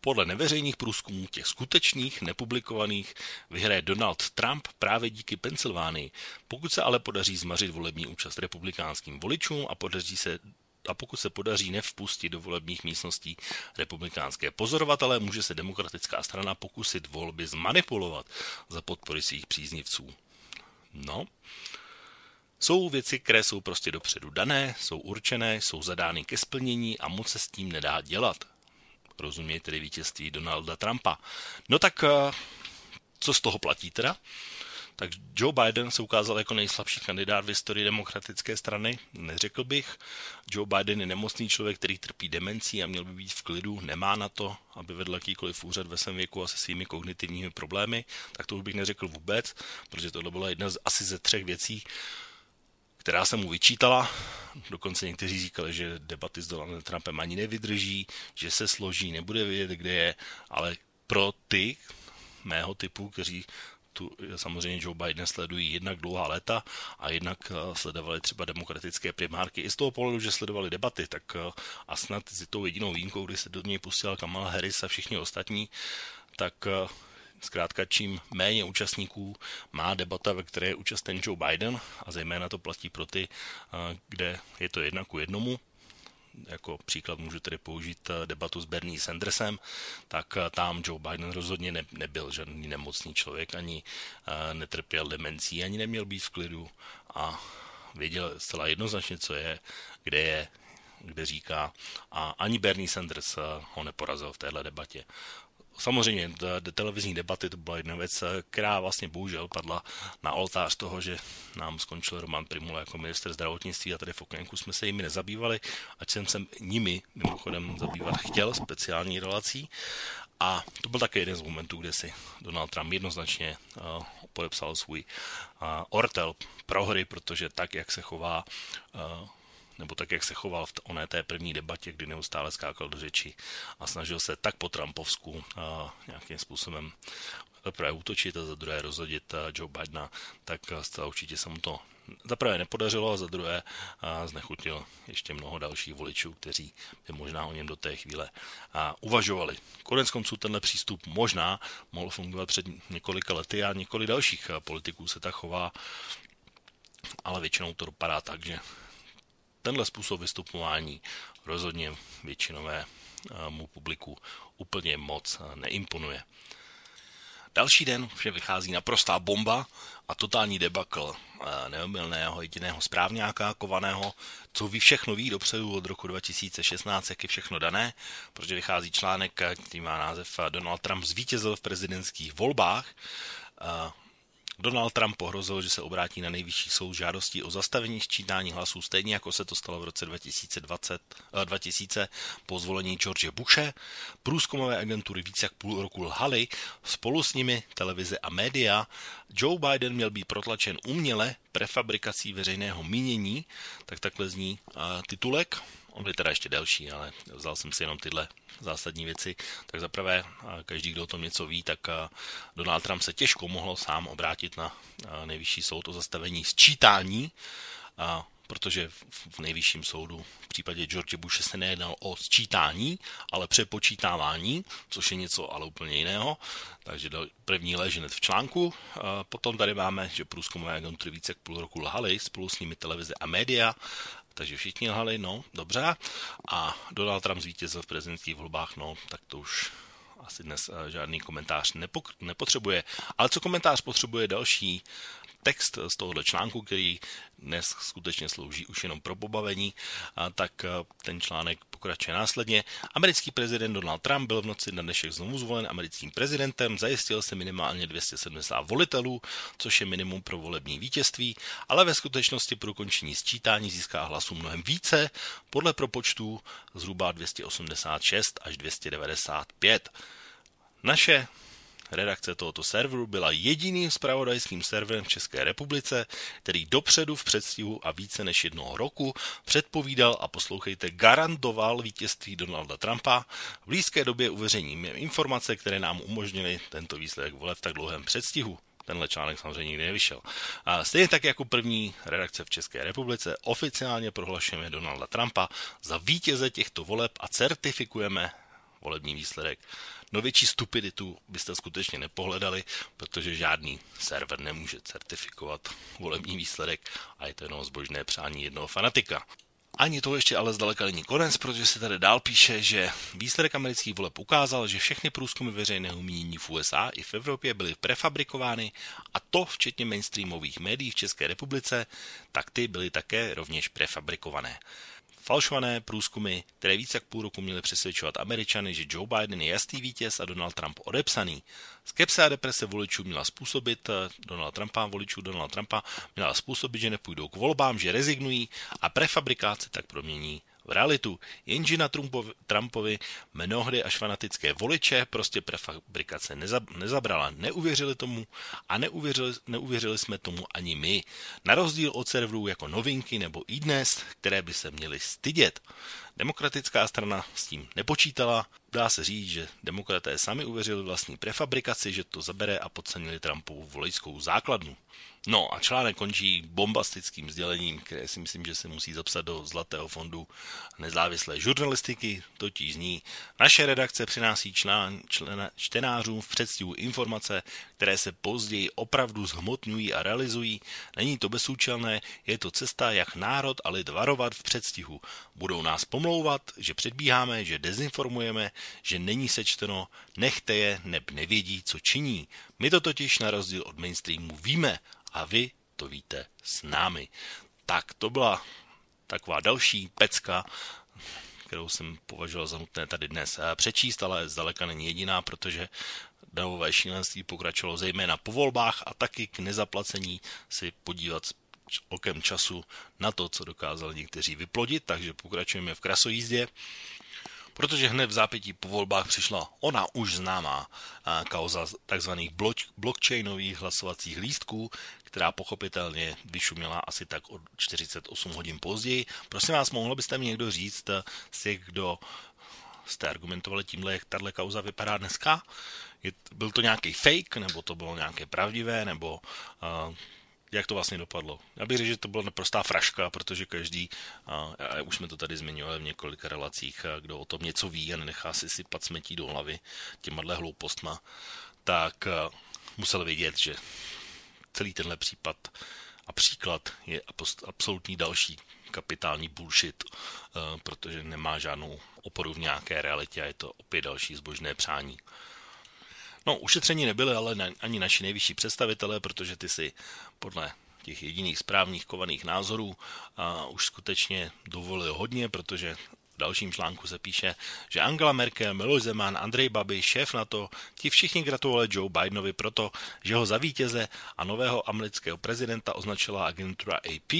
Podle neveřejných průzkumů těch skutečných, nepublikovaných, vyhraje Donald Trump právě díky Pensylvánii. Pokud se ale podaří zmařit volební účast republikánským voličům a podaří se a pokud se podaří nevpustit do volebních místností republikánské pozorovatele, může se demokratická strana pokusit volby zmanipulovat za podpory svých příznivců. No, jsou věci, které jsou prostě dopředu dané, jsou určené, jsou zadány ke splnění a moc se s tím nedá dělat. Rozuměj tedy vítězství Donalda Trumpa. No tak eh, co z toho platí teda? Tak Joe Biden se ukázal jako nejslabší kandidát v historii demokratické strany. Neřekl bych. Joe Biden je nemocný člověk, který trpí demencí a měl by být v klidu. Nemá na to, aby vedl jakýkoliv úřad ve svém věku a se svými kognitivními problémy. Tak to už bych neřekl vůbec, protože tohle byla jedna z asi ze třech věcí, která se mu vyčítala. Dokonce někteří říkali, že debaty s Donaldem Trumpem ani nevydrží, že se složí, nebude vědět, kde je, ale pro ty mého typu, kteří tu samozřejmě Joe Biden sledují jednak dlouhá léta a jednak sledovali třeba demokratické primárky i z toho pohledu, že sledovali debaty, tak a snad s tou jedinou výjimkou, kdy se do něj pustila Kamala Harris a všichni ostatní, tak Zkrátka, čím méně účastníků má debata, ve které je účasten Joe Biden, a zejména to platí pro ty, kde je to jedna ku jednomu, jako příklad můžu tedy použít debatu s Bernie Sandersem, tak tam Joe Biden rozhodně ne, nebyl žádný nemocný člověk, ani netrpěl demencí, ani neměl být v klidu a věděl zcela jednoznačně, co je, kde je, kde říká. A ani Bernie Sanders ho neporazil v téhle debatě samozřejmě de, televizní debaty to byla jedna věc, která vlastně bohužel padla na oltář toho, že nám skončil Roman Primula jako minister zdravotnictví a tady v okénku jsme se jimi nezabývali, ať jsem se nimi mimochodem zabývat chtěl speciální relací. A to byl také jeden z momentů, kde si Donald Trump jednoznačně uh, podepsal svůj uh, ortel prohry, protože tak, jak se chová uh, nebo tak, jak se choval v oné té první debatě, kdy neustále skákal do řeči a snažil se tak po Trumpovsku a nějakým způsobem prvé útočit a za druhé rozhodit Joe Bidena, tak zcela určitě se mu to za prvé nepodařilo a za druhé znechutil ještě mnoho dalších voličů, kteří by možná o něm do té chvíle uvažovali. Konec konců tenhle přístup možná mohl fungovat před několika lety a několik dalších politiků se tak chová, ale většinou to dopadá tak, že tenhle způsob vystupování rozhodně většinovému publiku úplně moc neimponuje. Další den vše vychází naprostá bomba a totální debakl eh, neomylného jediného správňáka kovaného, co ví všechno ví dopředu od roku 2016, jak je všechno dané, protože vychází článek, který má název Donald Trump zvítězil v prezidentských volbách. Eh, Donald Trump pohrozil, že se obrátí na nejvyšší soud žádostí o zastavení sčítání hlasů, stejně jako se to stalo v roce 2020, 2000 eh, po zvolení George Bushe. Průzkumové agentury více jak půl roku lhaly, spolu s nimi televize a média. Joe Biden měl být protlačen uměle prefabrikací veřejného mínění, tak takhle zní uh, titulek. On je teda ještě delší, ale vzal jsem si jenom tyhle zásadní věci. Tak zaprvé, každý, kdo o tom něco ví, tak Donald Trump se těžko mohl sám obrátit na nejvyšší soud o zastavení sčítání, protože v nejvyšším soudu v případě George Bushe se nejednal o sčítání, ale přepočítávání, což je něco ale úplně jiného. Takže první leží hned v článku. Potom tady máme, že průzkumové agentury více jak půl roku lhali, spolu s nimi televize a média takže všichni lhali, no, dobře. A Donald Trump zvítězil v prezidentských volbách, no, tak to už asi dnes eh, žádný komentář nepotřebuje. Ale co komentář potřebuje další text z tohohle článku, který dnes skutečně slouží už jenom pro pobavení, tak eh, ten článek pokračuje následně. Americký prezident Donald Trump byl v noci na dnešek znovu zvolen americkým prezidentem, zajistil se minimálně 270 volitelů, což je minimum pro volební vítězství, ale ve skutečnosti pro ukončení sčítání získá hlasů mnohem více, podle propočtů zhruba 286 až 295. Naše redakce tohoto serveru byla jediným spravodajským serverem v České republice, který dopředu v předstihu a více než jednoho roku předpovídal a poslouchejte garantoval vítězství Donalda Trumpa. V blízké době uveřejníme informace, které nám umožnily tento výsledek voleb v tak dlouhém předstihu. Tenhle článek samozřejmě nikdy nevyšel. A stejně tak jako první redakce v České republice oficiálně prohlašujeme Donalda Trumpa za vítěze těchto voleb a certifikujeme volební výsledek. No větší stupiditu byste skutečně nepohledali, protože žádný server nemůže certifikovat volební výsledek a je to jenom zbožné přání jednoho fanatika. Ani to ještě ale zdaleka není konec, protože se tady dál píše, že výsledek amerických voleb ukázal, že všechny průzkumy veřejného mínění v USA i v Evropě byly prefabrikovány a to včetně mainstreamových médií v České republice, tak ty byly také rovněž prefabrikované. Falšované průzkumy, které více jak půl roku měly přesvědčovat Američany, že Joe Biden je jasný vítěz a Donald Trump odepsaný. Skepse a deprese voličů měla způsobit, eh, Donald Trumpa, voličů Donald Trumpa, měla způsobit, že nepůjdou k volbám, že rezignují a prefabrikace tak promění realitu. Jenže na Trumpovi, Trumpovi mnohdy až fanatické voliče prostě prefabrikace nezabrala. Neuvěřili tomu a neuvěřili, neuvěřili jsme tomu ani my. Na rozdíl od serverů jako novinky nebo iDnes, které by se měly stydět. Demokratická strana s tím nepočítala, dá se říct, že demokraté sami uvěřili vlastní prefabrikaci, že to zabere a podcenili Trumpovu voličskou základnu. No a článek končí bombastickým sdělením, které si myslím, že se musí zapsat do Zlatého fondu nezávislé žurnalistiky, totiž zní naše redakce přináší člán, člena, čtenářům v předstihu informace, které se později opravdu zhmotňují a realizují. Není to bezúčelné, je to cesta, jak národ a lid varovat v předstihu. Budou nás pomlouvat, že předbíháme, že dezinformujeme, že není sečteno, nechte je, neb nevědí, co činí. My to totiž na rozdíl od mainstreamu víme a vy to víte s námi. Tak to byla taková další pecka, kterou jsem považoval za nutné tady dnes přečíst, ale zdaleka není jediná, protože davové šílenství pokračovalo zejména po volbách a taky k nezaplacení si podívat okem času na to, co dokázali někteří vyplodit, takže pokračujeme v krasojízdě protože hned v zápětí po volbách přišla ona už známá kauza tzv. blockchainových hlasovacích lístků, která pochopitelně vyšuměla asi tak o 48 hodin později. Prosím vás, mohlo byste mi někdo říct z těch, kdo jste argumentovali tímhle, jak tahle kauza vypadá dneska? Byl to nějaký fake, nebo to bylo nějaké pravdivé, nebo uh, jak to vlastně dopadlo. Já bych řekl, že to byla naprostá fraška, protože každý, a, a už jsme to tady zmiňovali v několika relacích, a kdo o tom něco ví a nenechá si sypat smetí do hlavy těma hloupostma, tak a, musel vědět, že celý tenhle případ a příklad je absolutní další kapitální bullshit, protože nemá žádnou oporu v nějaké realitě a je to opět další zbožné přání. No, ušetření nebyly ale ani naši nejvyšší představitelé, protože ty si podle těch jediných správných kovaných názorů a už skutečně dovolili hodně, protože v dalším článku se píše, že Angela Merkel, Miloš Zeman, Andrej Babi, šéf NATO, ti všichni gratulovali Joe Bidenovi proto, že ho za vítěze a nového amerického prezidenta označila agentura AP,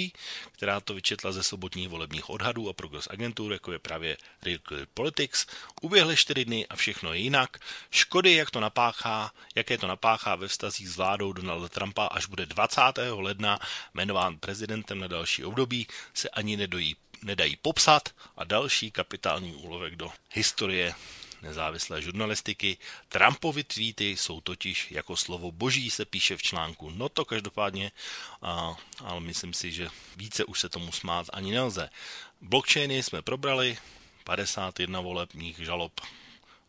která to vyčetla ze sobotních volebních odhadů a progres agentur, jako je právě Real Clear Politics. Uběhly čtyři dny a všechno je jinak. Škody, jak to napáchá, jaké to napáchá ve vztazích s vládou Donalda Trumpa, až bude 20. ledna jmenován prezidentem na další období, se ani nedojí nedají popsat a další kapitální úlovek do historie nezávislé žurnalistiky. Trumpovy tweety jsou totiž jako slovo boží, se píše v článku. No to každopádně, a, ale myslím si, že více už se tomu smát ani nelze. Blockchainy jsme probrali, 51 volebních žalob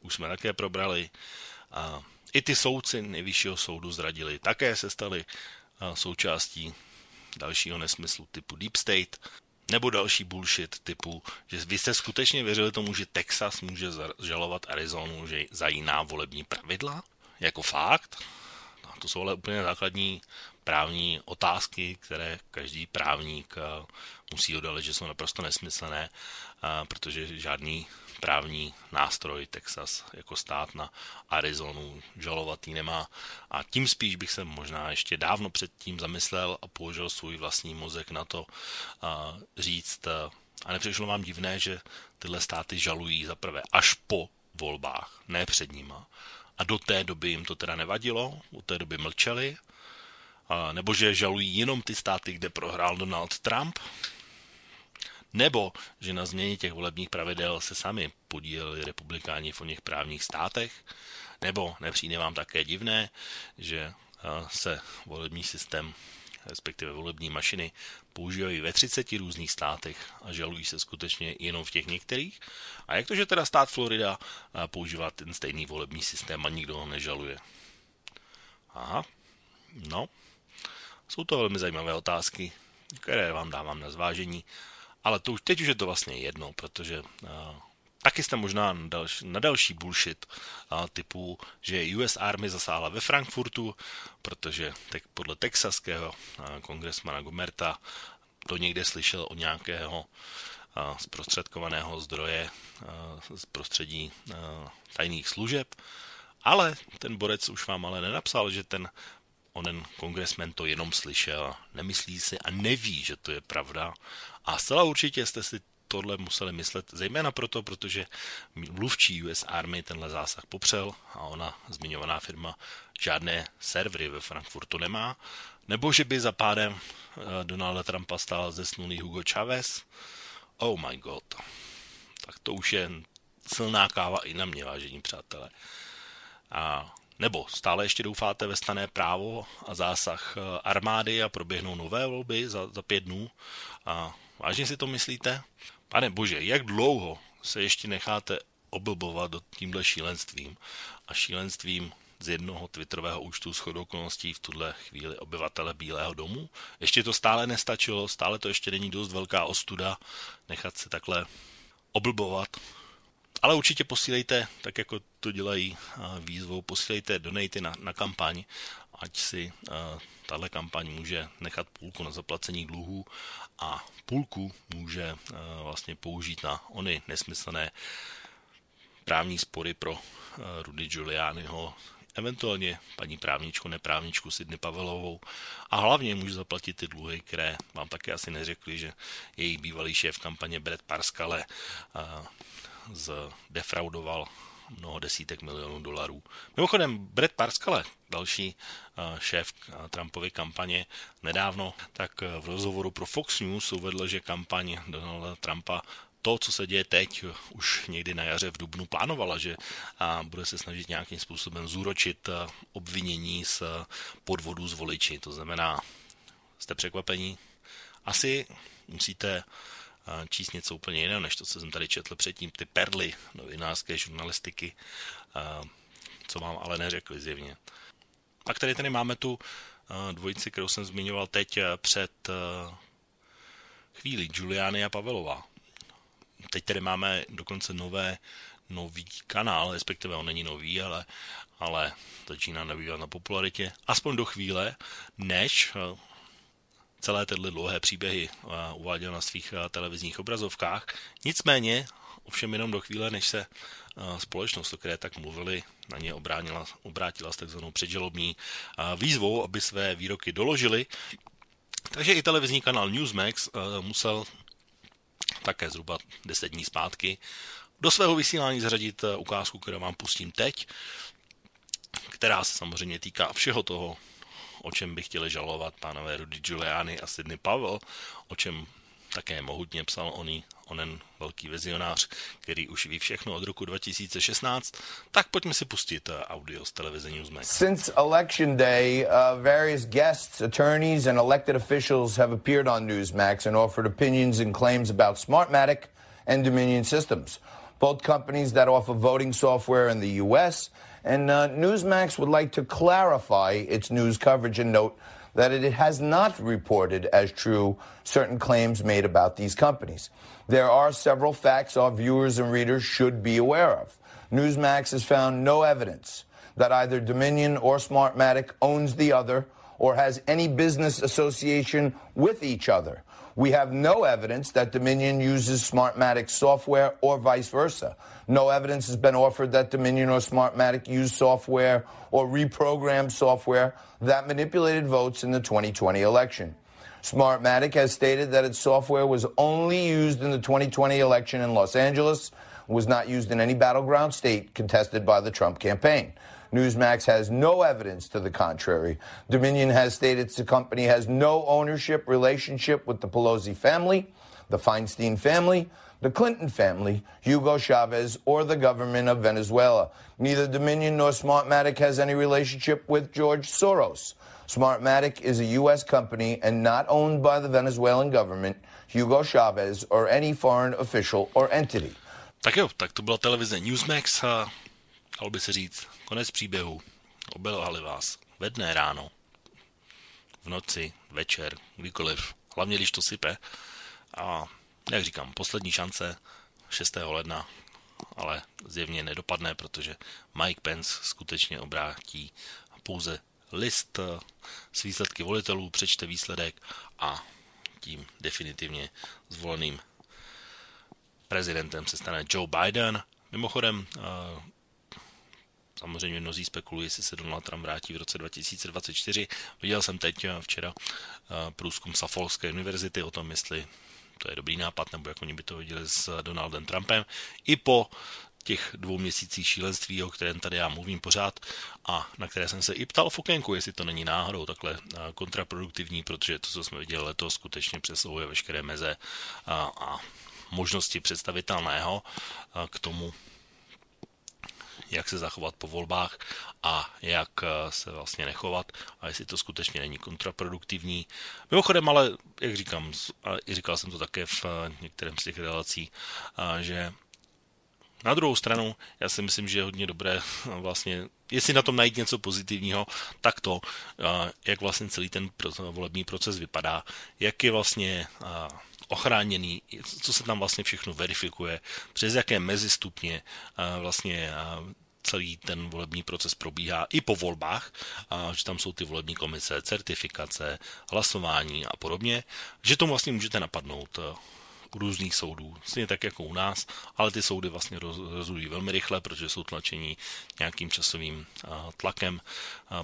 už jsme také probrali. A I ty soudci nejvyššího soudu zradili, také se stali součástí dalšího nesmyslu typu Deep State. Nebo další bullshit typu, že vy jste skutečně věřili tomu, že Texas může žalovat Arizonu že za jiná volební pravidla? Jako fakt? No, to jsou ale úplně základní právní otázky, které každý právník eh, musí odalit, že jsou naprosto nesmyslné, eh, protože žádný právní nástroj Texas jako stát na Arizonu žalovatý nemá. A tím spíš bych se možná ještě dávno předtím zamyslel a použil svůj vlastní mozek na to a říct, a nepřišlo vám divné, že tyhle státy žalují zaprvé až po volbách, ne před nima. A do té doby jim to teda nevadilo, do té doby mlčeli, nebo že žalují jenom ty státy, kde prohrál Donald Trump, nebo že na změně těch volebních pravidel se sami podíleli republikáni v oněch právních státech, nebo nepřijde vám také divné, že se volební systém, respektive volební mašiny, používají ve 30 různých státech a žalují se skutečně jenom v těch některých. A jak to, že teda stát Florida používá ten stejný volební systém a nikdo ho nežaluje? Aha, no, jsou to velmi zajímavé otázky, které vám dávám na zvážení. Ale to už, teď už je to vlastně jedno, protože uh, taky jste možná na další, na další bullshit uh, typu, že US Army zasáhla ve Frankfurtu, protože te, podle texaského uh, kongresmana Gomerta to někde slyšel od nějakého uh, zprostředkovaného zdroje uh, z prostředí uh, tajných služeb. Ale ten borec už vám ale nenapsal, že ten onen kongresmen to jenom slyšel, nemyslí si a neví, že to je pravda. A zcela určitě jste si tohle museli myslet, zejména proto, protože mluvčí US Army tenhle zásah popřel a ona, zmiňovaná firma, žádné servery ve Frankfurtu nemá, nebo že by za pádem eh, Donalda Trumpa stál zesnulý Hugo Chavez. Oh my god. Tak to už je silná káva i na mě, vážení přátelé. A nebo stále ještě doufáte ve stané právo a zásah eh, armády a proběhnou nové volby za, za pět dnů? A vážně si to myslíte? Pane bože, jak dlouho se ještě necháte oblbovat do tímhle šílenstvím a šílenstvím z jednoho twitterového účtu s okolností v tuhle chvíli obyvatele Bílého domu. Ještě to stále nestačilo, stále to ještě není dost velká ostuda nechat se takhle oblbovat. Ale určitě posílejte, tak jako to dělají výzvou, posílejte donaty na, na kampaň, ať si tahle kampaň může nechat půlku na zaplacení dluhů a půlku může vlastně použít na ony nesmyslné právní spory pro Rudy Giulianiho, eventuálně paní právničku, neprávničku Sidney Pavelovou. A hlavně může zaplatit ty dluhy, které vám také asi neřekli, že její bývalý šéf kampaně Brett Parskale zdefraudoval mnoho desítek milionů dolarů. Mimochodem, Brett Parskale, další šéf Trumpovy kampaně, nedávno tak v rozhovoru pro Fox News uvedl, že kampaň Donalda Trumpa to, co se děje teď, už někdy na jaře v Dubnu plánovala, že bude se snažit nějakým způsobem zúročit obvinění z podvodu z voliči. To znamená, jste překvapení? Asi musíte číst něco úplně jiného, než to, co jsem tady četl předtím, ty perly novinářské žurnalistiky, co vám ale neřekli zjevně. A tady tady máme tu dvojici, kterou jsem zmiňoval teď před chvíli, Giuliani a Pavelová. Teď tady máme dokonce nové, nový kanál, respektive on není nový, ale, ale začíná nabývat na popularitě, aspoň do chvíle, než celé tyhle dlouhé příběhy eh, uváděl na svých eh, televizních obrazovkách. Nicméně, ovšem jenom do chvíle, než se společnost, o které tak mluvili, na ně obránila, obrátila s takzvanou předžalobní výzvou, aby své výroky doložili. Takže i televizní kanál Newsmax musel také zhruba 10 dní zpátky, do svého vysílání zařadit eh, ukázku, kterou vám pustím teď, která se samozřejmě týká všeho toho, o čem by chtěli žalovat pánové Rudy Giuliani a Sidney Pavel, o čem také mohutně psal oný, onen velký vizionář, který už ví všechno od roku 2016, tak pojďme si pustit eh, audio z televize Newsmax. Since election day, uh, various guests, attorneys and elected officials have appeared on Newsmax and offered opinions and claims about Smartmatic and Dominion Systems, both companies that offer voting software in the U.S., and uh, Newsmax would like to clarify its news coverage and note that it has not reported as true certain claims made about these companies. There are several facts our viewers and readers should be aware of. Newsmax has found no evidence that either Dominion or Smartmatic owns the other or has any business association with each other. We have no evidence that Dominion uses Smartmatic software or vice versa. No evidence has been offered that Dominion or Smartmatic used software or reprogrammed software that manipulated votes in the 2020 election. Smartmatic has stated that its software was only used in the 2020 election in Los Angeles, was not used in any battleground state contested by the Trump campaign. Newsmax has no evidence to the contrary. Dominion has stated the company has no ownership relationship with the Pelosi family, the Feinstein family, the Clinton family, Hugo Chavez, or the government of Venezuela. Neither Dominion nor Smartmatic has any relationship with George Soros. Smartmatic is a U.S. company and not owned by the Venezuelan government, Hugo Chavez, or any foreign official or entity. Tak jo, tak to byla televize Newsmax a dalo by se říct, konec příběhu. Obelhali vás ve dne ráno, v noci, večer, kdykoliv, hlavně když to sype. A jak říkám, poslední šance 6. ledna, ale zjevně nedopadne, protože Mike Pence skutečně obrátí pouze list s výsledky volitelů, přečte výsledek a tím definitivně zvoleným prezidentem se stane Joe Biden. Mimochodem, samozřejmě mnozí spekulují, jestli se Donald Trump vrátí v roce 2024. Viděl jsem teď včera průzkum Suffolkské univerzity o tom, jestli to je dobrý nápad, nebo jak oni by to viděli s Donaldem Trumpem. I po těch dvou měsících šílenství, o kterém tady já mluvím pořád a na které jsem se i ptal v okénku, jestli to není náhodou takhle kontraproduktivní, protože to, co jsme viděli letos, skutečně přesahuje veškeré meze a, a možnosti představitelného k tomu, jak se zachovat po volbách a jak se vlastně nechovat a jestli to skutečně není kontraproduktivní. Mimochodem, ale jak říkám, a říkal jsem to také v některém z těch relací, že na druhou stranu, já si myslím, že je hodně dobré vlastně, jestli na tom najít něco pozitivního, tak to, jak vlastně celý ten volební proces vypadá, jak je vlastně ochráněný, co se tam vlastně všechno verifikuje, přes jaké mezistupně vlastně celý ten volební proces probíhá i po volbách, a že tam jsou ty volební komise, certifikace, hlasování a podobně, že tomu vlastně můžete napadnout u různých soudů, stejně tak jako u nás, ale ty soudy vlastně rozhodují velmi rychle, protože jsou tlačení nějakým časovým tlakem,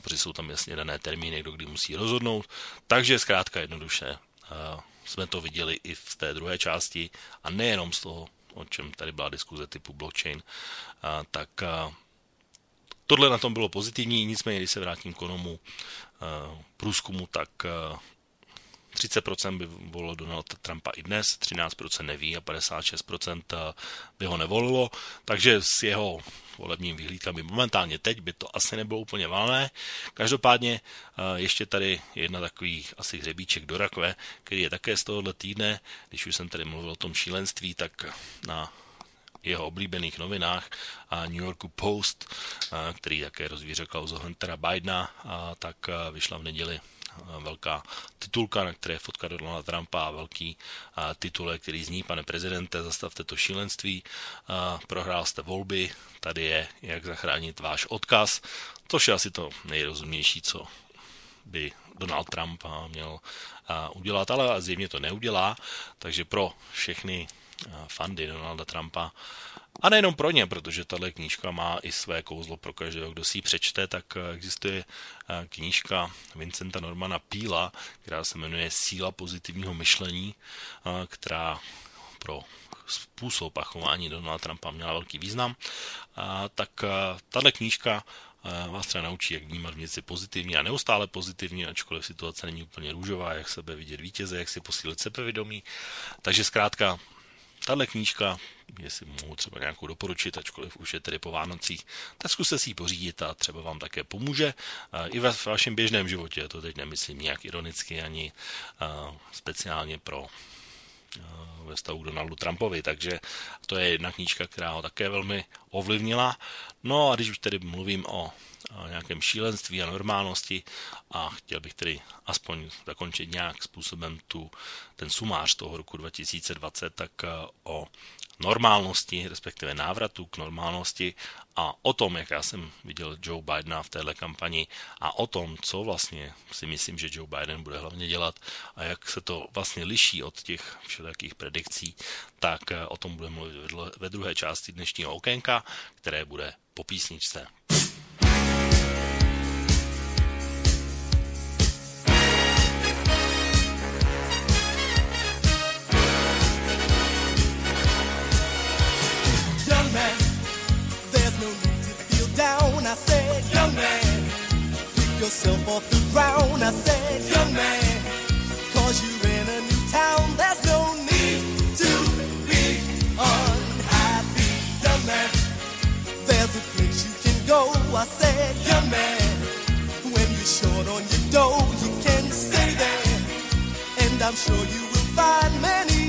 protože jsou tam jasně dané termíny, kdo kdy musí rozhodnout. Takže zkrátka jednoduše jsme to viděli i v té druhé části a nejenom z toho, o čem tady byla diskuze typu blockchain, tak tohle na tom bylo pozitivní, nicméně, když se vrátím k onomu průzkumu, tak 30% by volilo Donalda Trumpa i dnes, 13% neví a 56% eh, by ho nevolilo, takže s jeho volebním vyhlídkami momentálně teď by to asi nebylo úplně valné. Každopádně eh, ještě tady jedna takový asi hřebíček do rakve, který je také z tohohle týdne, když už jsem tady mluvil o tom šílenství, tak na jeho oblíbených novinách a New Yorku Post, který také rozvířil kauzu Huntera Bidena, tak vyšla v neděli velká titulka, na které je fotka Donalda Trumpa a velký titulek, který zní, pane prezidente, zastavte to šílenství, prohrál jste volby, tady je, jak zachránit váš odkaz, což je asi to nejrozumnější, co by Donald Trump měl udělat, ale zjevně to neudělá, takže pro všechny fandy Donalda Trumpa a nejenom pro ně, protože tahle knížka má i své kouzlo pro každého, kdo si ji přečte, tak eh, existuje eh, knížka Vincenta Normana Píla, která se jmenuje Síla pozitivního myšlení, eh, která pro způsob a chování Donalda Trumpa měla velký význam, tak tahle knížka vás třeba naučí, jak vnímat věci pozitivně a neustále pozitivně, ačkoliv situace není úplně růžová, jak sebe vidět vítěze, jak si posílit sebevědomí. Takže zkrátka tahle knížka, jestli mohu třeba nějakou doporučit, ačkoliv už je tedy po Vánocích, tak zkuste si ji pořídit a třeba vám také pomůže. I ve vašem běžném životě, to teď nemyslím nějak ironicky ani speciálně pro ve stavu Donaldu Trumpovi, takže to je jedna knížka, která ho také velmi ovlivnila. No a když už tedy mluvím o nějakém šílenství a normálnosti a chtěl bych tedy aspoň zakončit nějak způsobem tu, ten sumář toho roku 2020, tak eh, o normálnosti, respektive návratu k normálnosti a o tom, jak já jsem viděl Joe Bidena v téhle kampani a o tom, co vlastně si myslím, že Joe Biden bude hlavně dělat a jak se to vlastně liší od těch všelijakých predikcí, tak eh, o tom budeme mluvit ve druhé části dnešního okénka, které bude po písničce. Yourself off the ground. I said, young man, cause you're in a new town. There's no need to be unhappy, young man. There's a place you can go. I said, young man, when you're short on your dough, you can stay there. And I'm sure you will find many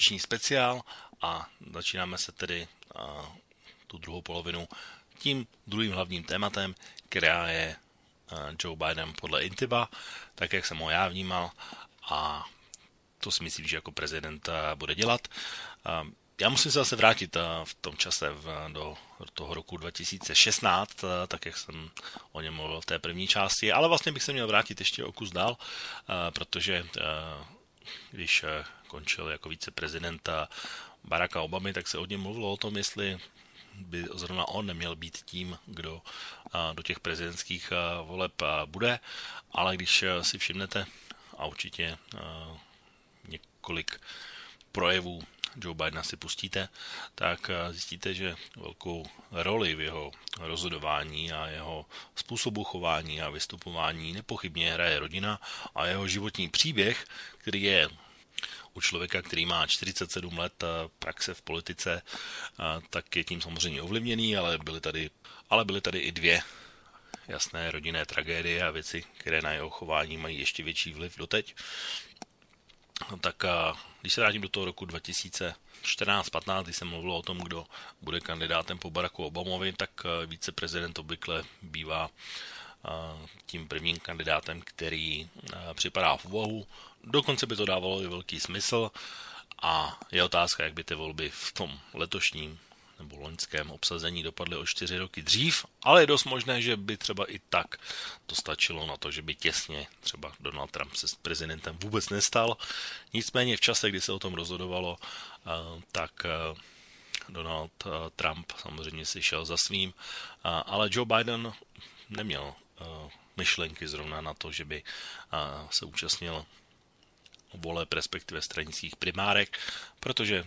novoroční speciál a začínáme se tedy a, tu druhou polovinu tím druhým hlavním tématem, která je Joe Biden podle Intiba, tak jak jsem ho já vnímal a to si myslím, že jako prezident bude dělat. Já musím se zase vrátit v tom čase do toho roku 2016, a, tak jak jsem o něm mluvil v té první části, ale vlastně bych se měl vrátit ještě o kus dál, protože když a, končil jako viceprezident a Baracka Obamy, tak se o něm mluvilo o tom, jestli by zrovna on neměl být tím, kdo a, do těch prezidentských a, voleb bude, ale když si všimnete a určitě několik projevů Joe Bidena si pustíte, tak a, zjistíte, že velkou roli v jeho rozhodování a jeho způsobu chování a vystupování nepochybně hraje rodina a jeho životní příběh, který je u člověka, který má 47 let praxe v politice, tak je tím samozřejmě ovlivněný, ale byly tady, ale byly tady i dvě jasné rodinné tragédie a věci, které na jeho chování mají ještě větší vliv doteď. Tak když se vrátím do toho roku 2014-15, kdy jsem mluvil o tom, kdo bude kandidátem po Baracku Obamovi, tak viceprezident obvykle bývá tím prvním kandidátem, který připadá v úvahu. Dokonce by to dávalo i velký smysl a je otázka, jak by ty volby v tom letošním nebo loňském obsazení dopadly o čtyři roky dřív, ale je dost možné, že by třeba i tak to stačilo na to, že by těsně třeba Donald Trump se s prezidentem vůbec nestal. Nicméně v čase, kdy se o tom rozhodovalo, tak Donald Trump samozřejmě si šel za svým, ale Joe Biden neměl myšlenky zrovna na to, že by se účastnil voleb, respektive stranických primárek, protože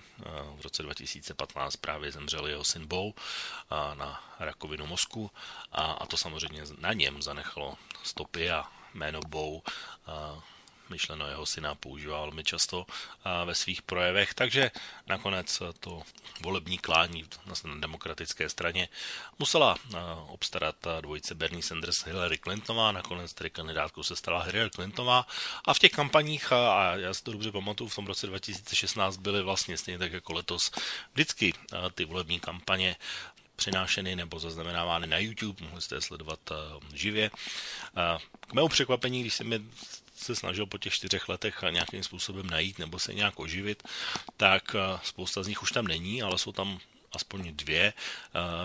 v roce 2015 právě zemřel jeho syn Bo na rakovinu mozku a, a to samozřejmě na něm zanechalo stopy a jméno Bo myšleno jeho syna používá velmi často ve svých projevech, takže nakonec to volební klání na demokratické straně musela obstarat dvojice Bernie Sanders Hillary Clintonová, nakonec tedy kandidátkou se stala Hillary Clintonová a v těch kampaních, a já si to dobře pamatuju, v tom roce 2016 byly vlastně stejně tak jako letos vždycky ty volební kampaně přinášeny nebo zaznamenávány na YouTube, mohli jste je sledovat živě. K mému překvapení, když jsem je se snažil po těch čtyřech letech nějakým způsobem najít nebo se nějak oživit, tak spousta z nich už tam není, ale jsou tam aspoň dvě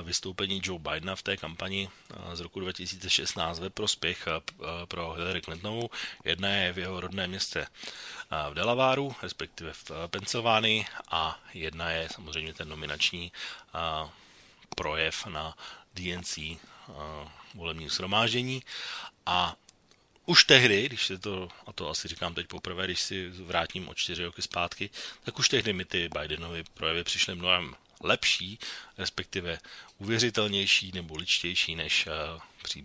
vystoupení Joe Bidena v té kampani z roku 2016 ve prospěch pro Hillary Clintonovou. Jedna je v jeho rodném městě v Delawareu, respektive v Pensylvánii a jedna je samozřejmě ten nominační projev na DNC volební shromáždění a už tehdy, když si to, a to asi říkám teď poprvé, když si vrátím o čtyři roky zpátky, tak už tehdy mi ty Bidenovy projevy přišly mnohem lepší, respektive uvěřitelnější nebo ličtější než uh, při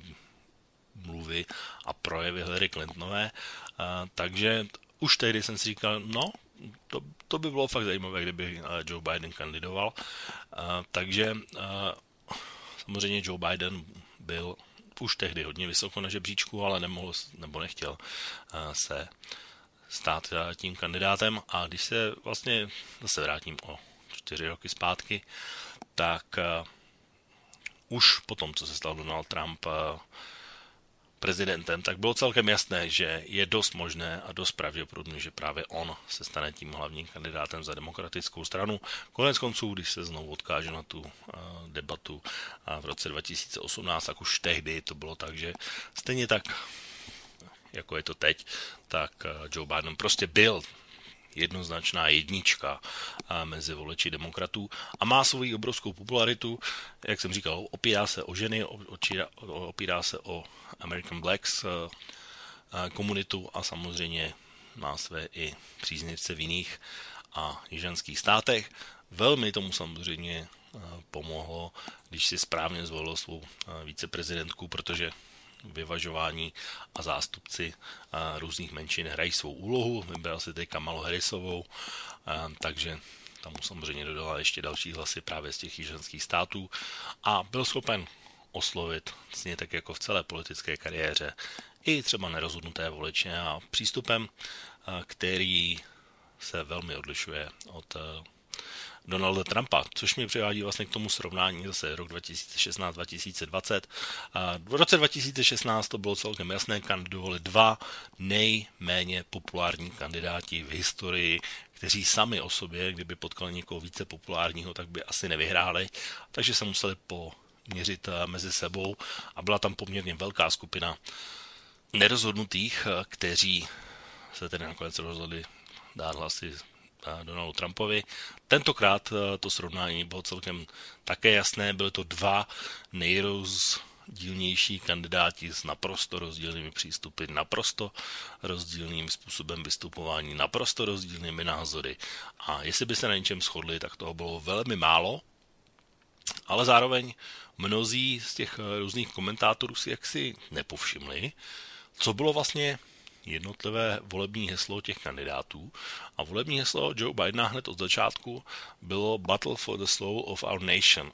mluvy a projevy Hillary Clintonové. Uh, takže už tehdy jsem si říkal, no, to, to by bylo fakt zajímavé, kdyby uh, Joe Biden kandidoval. Uh, takže uh, samozřejmě Joe Biden byl už tehdy hodně vysoko na žebříčku, ale nemohl nebo nechtěl se stát tím kandidátem. A když se vlastně zase vrátím o čtyři roky zpátky, tak už po tom, co se stal Donald Trump prezidentem, tak bylo celkem jasné, že je dost možné a dost pravděpodobné, že právě on se stane tím hlavním kandidátem za demokratickou stranu. Konec konců, když se znovu odkáže na tu debatu v roce 2018, tak už tehdy to bylo tak, že stejně tak jako je to teď, tak Joe Biden prostě byl jednoznačná jednička mezi voliči demokratů a má svoji obrovskou popularitu. Jak jsem říkal, opírá se o ženy, opírá se o American Blacks komunitu a samozřejmě má své i příznivce v jiných a jižanských státech. Velmi tomu samozřejmě pomohlo, když si správně zvolil svou viceprezidentku, protože vyvažování a zástupci různých menšin hrají svou úlohu. Vybral si teď Kamalu Harrisovou, takže tam samozřejmě dodala ještě další hlasy právě z těch jižanských států a byl schopen oslovit, stejně tak jako v celé politické kariéře, i třeba nerozhodnuté voliče a přístupem, který se velmi odlišuje od Donalda Trumpa, což mě přivádí vlastně k tomu srovnání zase rok 2016-2020. V roce 2016 to bylo celkem jasné, kandidovali dva nejméně populární kandidáti v historii, kteří sami o sobě, kdyby potkali někoho více populárního, tak by asi nevyhráli, takže se museli poměřit eh, mezi sebou a byla tam poměrně velká skupina nerozhodnutých, eh, kteří se tedy nakonec rozhodli dát hlasy Donaldu Trumpovi. Tentokrát eh, to srovnání bylo celkem také jasné, byly to dva nejrozdílnější kandidáti s naprosto rozdílnými přístupy, naprosto rozdílným způsobem vystupování, naprosto rozdílnými názory. A jestli by se na něčem shodli, tak toho bylo velmi málo, ale zároveň mnozí z těch eh, různých komentátorů si jaksi nepovšimli, co bylo vlastně jednotlivé volební heslo těch kandidátů. A volební heslo Joe Bidena hned od začátku bylo Battle for the Soul of Our Nation.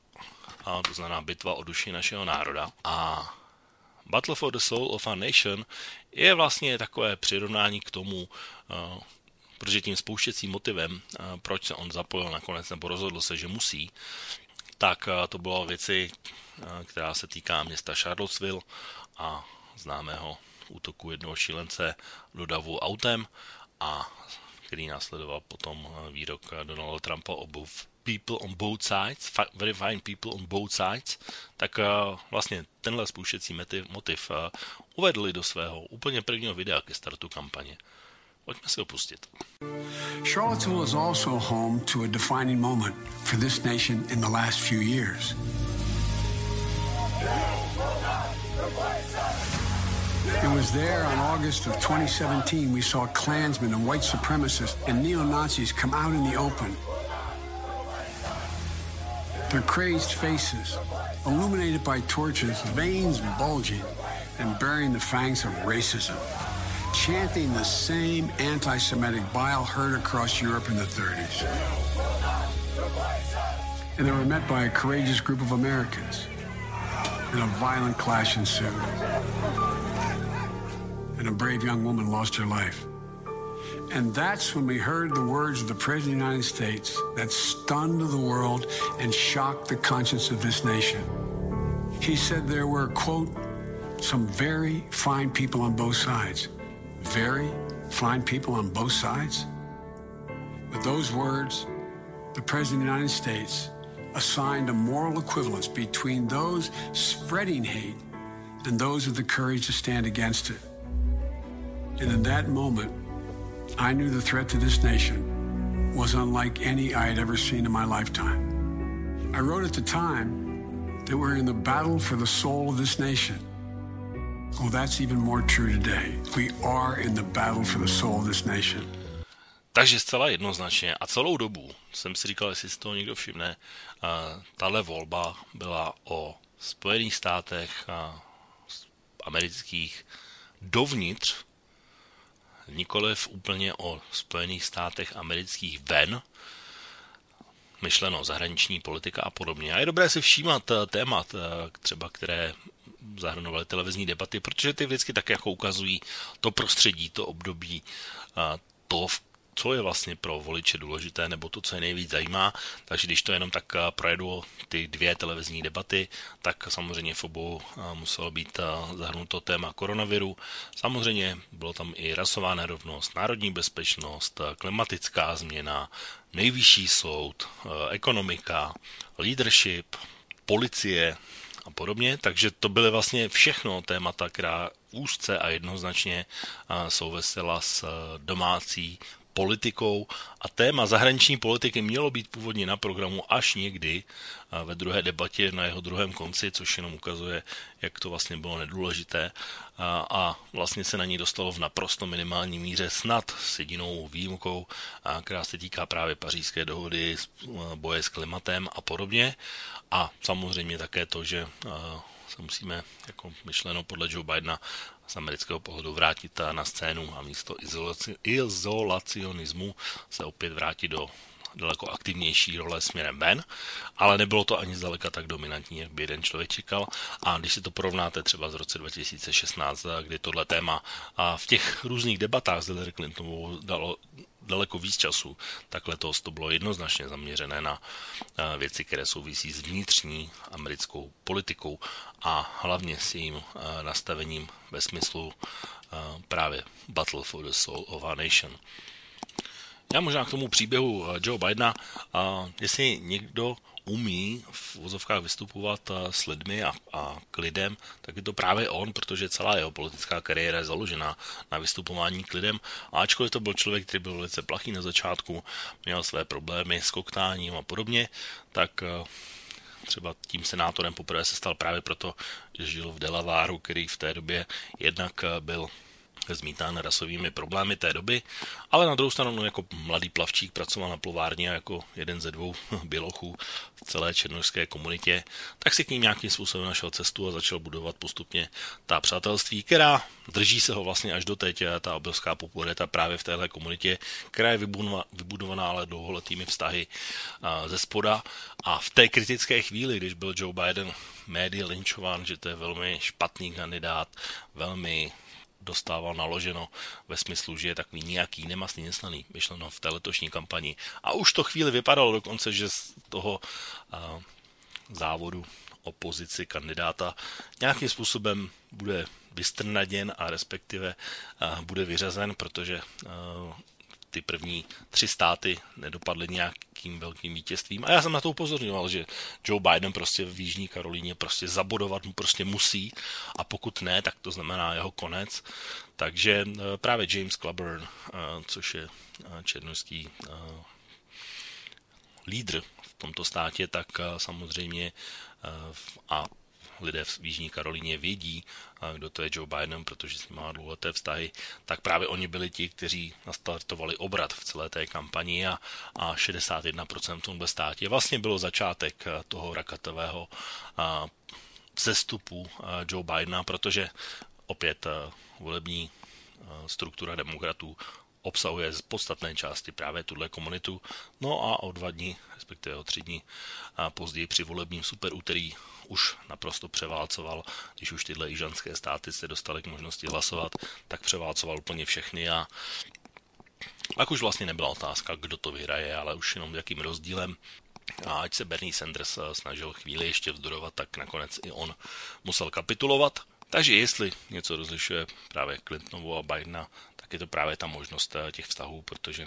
A to znamená bitva o duši našeho národa. A Battle for the Soul of Our Nation je vlastně takové přirovnání k tomu, uh, protože tím spouštěcím motivem, uh, proč se on zapojil nakonec nebo rozhodl se, že musí, tak uh, to bylo věci, která se týká města Charlottesville a známého útoku jednoho šílence do davu autem a který následoval potom eh, výrok eh, Donalda Trumpa o people on both sides, very fine people on both sides, tak uh, vlastně tenhle spouštěcí motiv uvedli do svého úplně prvního videa ke startu kampaně. Pojďme si ho pustit. Charlottesville is also home to a defining moment for this nation in the last few years. It was there on August of 2017 we saw Klansmen and white supremacists and neo-Nazis come out in the open. Their crazed faces, illuminated by torches, veins bulging and bearing the fangs of racism, chanting the same anti-Semitic bile heard across Europe in the 30s. And they were met by a courageous group of Americans. And a violent clash ensued and a brave young woman lost her life. And that's when we heard the words of the President of the United States that stunned the world and shocked the conscience of this nation. He said there were, quote, some very fine people on both sides. Very fine people on both sides? With those words, the President of the United States assigned a moral equivalence between those spreading hate and those with the courage to stand against it. And in that moment, I knew the threat to this nation was unlike any I had ever seen in my lifetime. I wrote at the time that we're in the battle for the soul of this nation. Well, that's even more true today. We are in the battle for the soul of this nation. Takže zcela jednoznačně a celou dobu jsem si říkal, jestli si toho někdo všimne, tahle volba byla o Spojených státech amerických dovnitř nikoliv úplně o Spojených státech amerických ven, myšleno zahraniční politika a podobně. A je dobré si všímat témat, třeba které zahrnovaly televizní debaty, protože ty vždycky tak jako ukazují to prostředí, to období, to, v co je vlastně pro voliče důležité, nebo to, co je nejvíc zajímá. Takže když to jenom tak eh, projedu ty dvě televizní debaty, tak samozřejmě v obou eh, muselo být eh, zahrnuto téma koronaviru. Samozřejmě bylo tam i rasová nerovnost, národní bezpečnost, klimatická změna, nejvyšší soud, ekonomika, leadership, policie a podobně. Takže to byly vlastně všechno témata, která úzce a jednoznačně souvisela s domácí politikou a téma zahraniční politiky mělo být původně na programu až někdy ve druhé debatě na jeho druhém konci, což jenom ukazuje, jak to vlastně bylo nedůležité. A, a vlastně se na ní dostalo v naprosto minimální míře snad s jedinou výjimkou, a, která se týká právě pařížské dohody, boje s klimatem a podobně. A samozřejmě také to, že se musíme jako myšleno podle Joe Bidena z amerického pohledu vrátit na scénu a místo izolaci, izolacionismu se opět vrátit do daleko aktivnější role směrem ven, ale nebylo to ani zdaleka tak dominantní, jak by jeden člověk čekal. A když si to porovnáte třeba z roce 2016, kdy tohle téma v těch různých debatách s Hillary Clintonovou dalo daleko víc času, tak letos to bylo jednoznačně zaměřené na eh, věci, které souvisí s vnitřní americkou politikou a hlavně s jejím eh, nastavením ve smyslu eh, právě Battle for the Soul of our Nation. Já možná k tomu příběhu Joe Bidena, jestli někdo umí v vozovkách vystupovat eh, s lidmi a, a k lidem, tak je to právě on, protože celá jeho politická kariéra je založena na vystupování k lidem. A ačkoliv to byl člověk, který byl velice plachý na začátku, měl své problémy s koktáním a podobně, tak eh, třeba tím senátorem poprvé se stal právě proto, že žil v Delaváru, který v té době jednak eh, byl zmítán rasovými problémy té doby, ale na druhou stranu jako mladý plavčík pracoval na plovárně jako jeden ze dvou bělochů v celé černožské komunitě, tak si k ním nějakým způsobem našel cestu a začal budovat postupně ta přátelství, která drží se ho vlastně až do teď, ta obrovská popularita právě v téhle komunitě, která je vybudovaná ale dlouholetými vztahy ze spoda. A v té kritické chvíli, když byl Joe Biden médii linčován, že to je velmi špatný kandidát, velmi dostával naloženo ve smyslu, že je takový nějaký nemastný, neslaný, myšleno v té letošní kampani. A už to chvíli vypadalo dokonce, že z toho uh, závodu opozici kandidáta nějakým způsobem bude vystrnaděn a respektive uh, bude vyřazen, protože uh, ty první tři státy nedopadly nějakým velkým vítězstvím. A já jsem na to upozorňoval, že Joe Biden prostě v Jižní Karolíně prostě zabodovat mu prostě musí a pokud ne, tak to znamená jeho konec. Takže eh, právě James Claburn, eh, což je eh, černožský lídr v tomto státě, tak samozřejmě a lidé v Jižní Karolíně vědí, kdo to je Joe Biden, protože s ním má dlouholeté vztahy, tak právě oni byli ti, kteří nastartovali obrat v celé té kampani a, a 61% v tomhle státě vlastně bylo začátek toho rakatového zestupu Joe Bidena, protože opět volební struktura demokratů obsahuje z podstatné části právě tuhle komunitu. No a o dva dny, respektive o tři dny a později při volebním superúterý už naprosto převálcoval, když už tyhle jižanské státy se dostaly k možnosti hlasovat, tak převálcoval úplně všechny a pak už vlastně nebyla otázka, kdo to vyhraje, ale už jenom jakým rozdílem. A ať se Bernie Sanders eh, snažil chvíli ještě vzdorovat, tak nakonec i on musel kapitulovat. Takže jestli něco rozlišuje právě Clintonovu a Bidena, tak je to právě ta možnost eh, těch vztahů, protože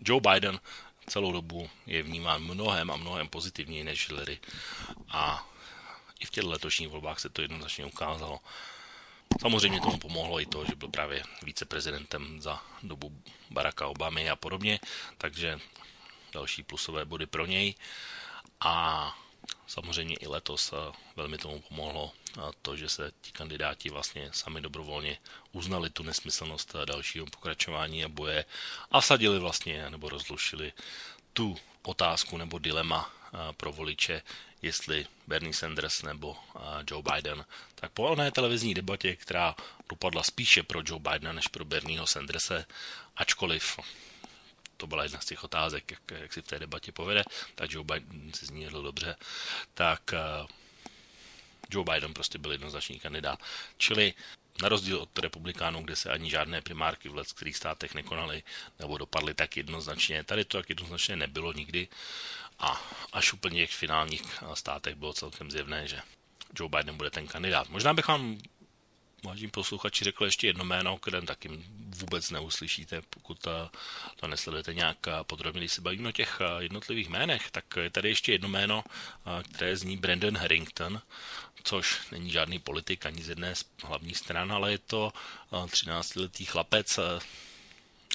Joe Biden celou dobu je vnímán mnohem a mnohem pozitivněji než Hillary. A i v těch letošních volbách se to jednoznačně ukázalo. Samozřejmě tomu pomohlo i to, že byl právě viceprezidentem za dobu Baracka Obamy a podobně, takže další plusové body pro něj. A samozřejmě i letos velmi tomu pomohlo to, že se ti kandidáti vlastně sami dobrovolně uznali tu nesmyslnost dalšího pokračování a boje a sadili vlastně nebo rozlušili tu otázku nebo dilema pro voliče, jestli Bernie Sanders nebo Joe Biden. Tak po oné televizní debatě, která dopadla spíše pro Joe Bidena než pro Bernieho Sanderse, ačkoliv to byla jedna z těch otázek, jak, jak si v té debatě povede, tak Joe Biden si z ní jedl dobře, tak uh, Joe Biden prostě byl jednoznačný kandidát. Čili na rozdíl od republikánů, kde se ani žádné primárky v kterých státech nekonaly nebo dopadly tak jednoznačně, tady to tak jednoznačně nebylo nikdy a až úplně v finálních státech bylo celkem zjevné, že Joe Biden bude ten kandidát. Možná bych vám vážení posluchači, řekl ještě jedno jméno, které taky vůbec neuslyšíte, pokud eh, to nesledujete nějak eh, podrobně. Když se bavíme o těch eh, jednotlivých jménech, tak je tady ještě jedno jméno, které zní Brandon Harrington, což není žádný politik ani z jedné z hlavních stran, ale je to 13-letý chlapec,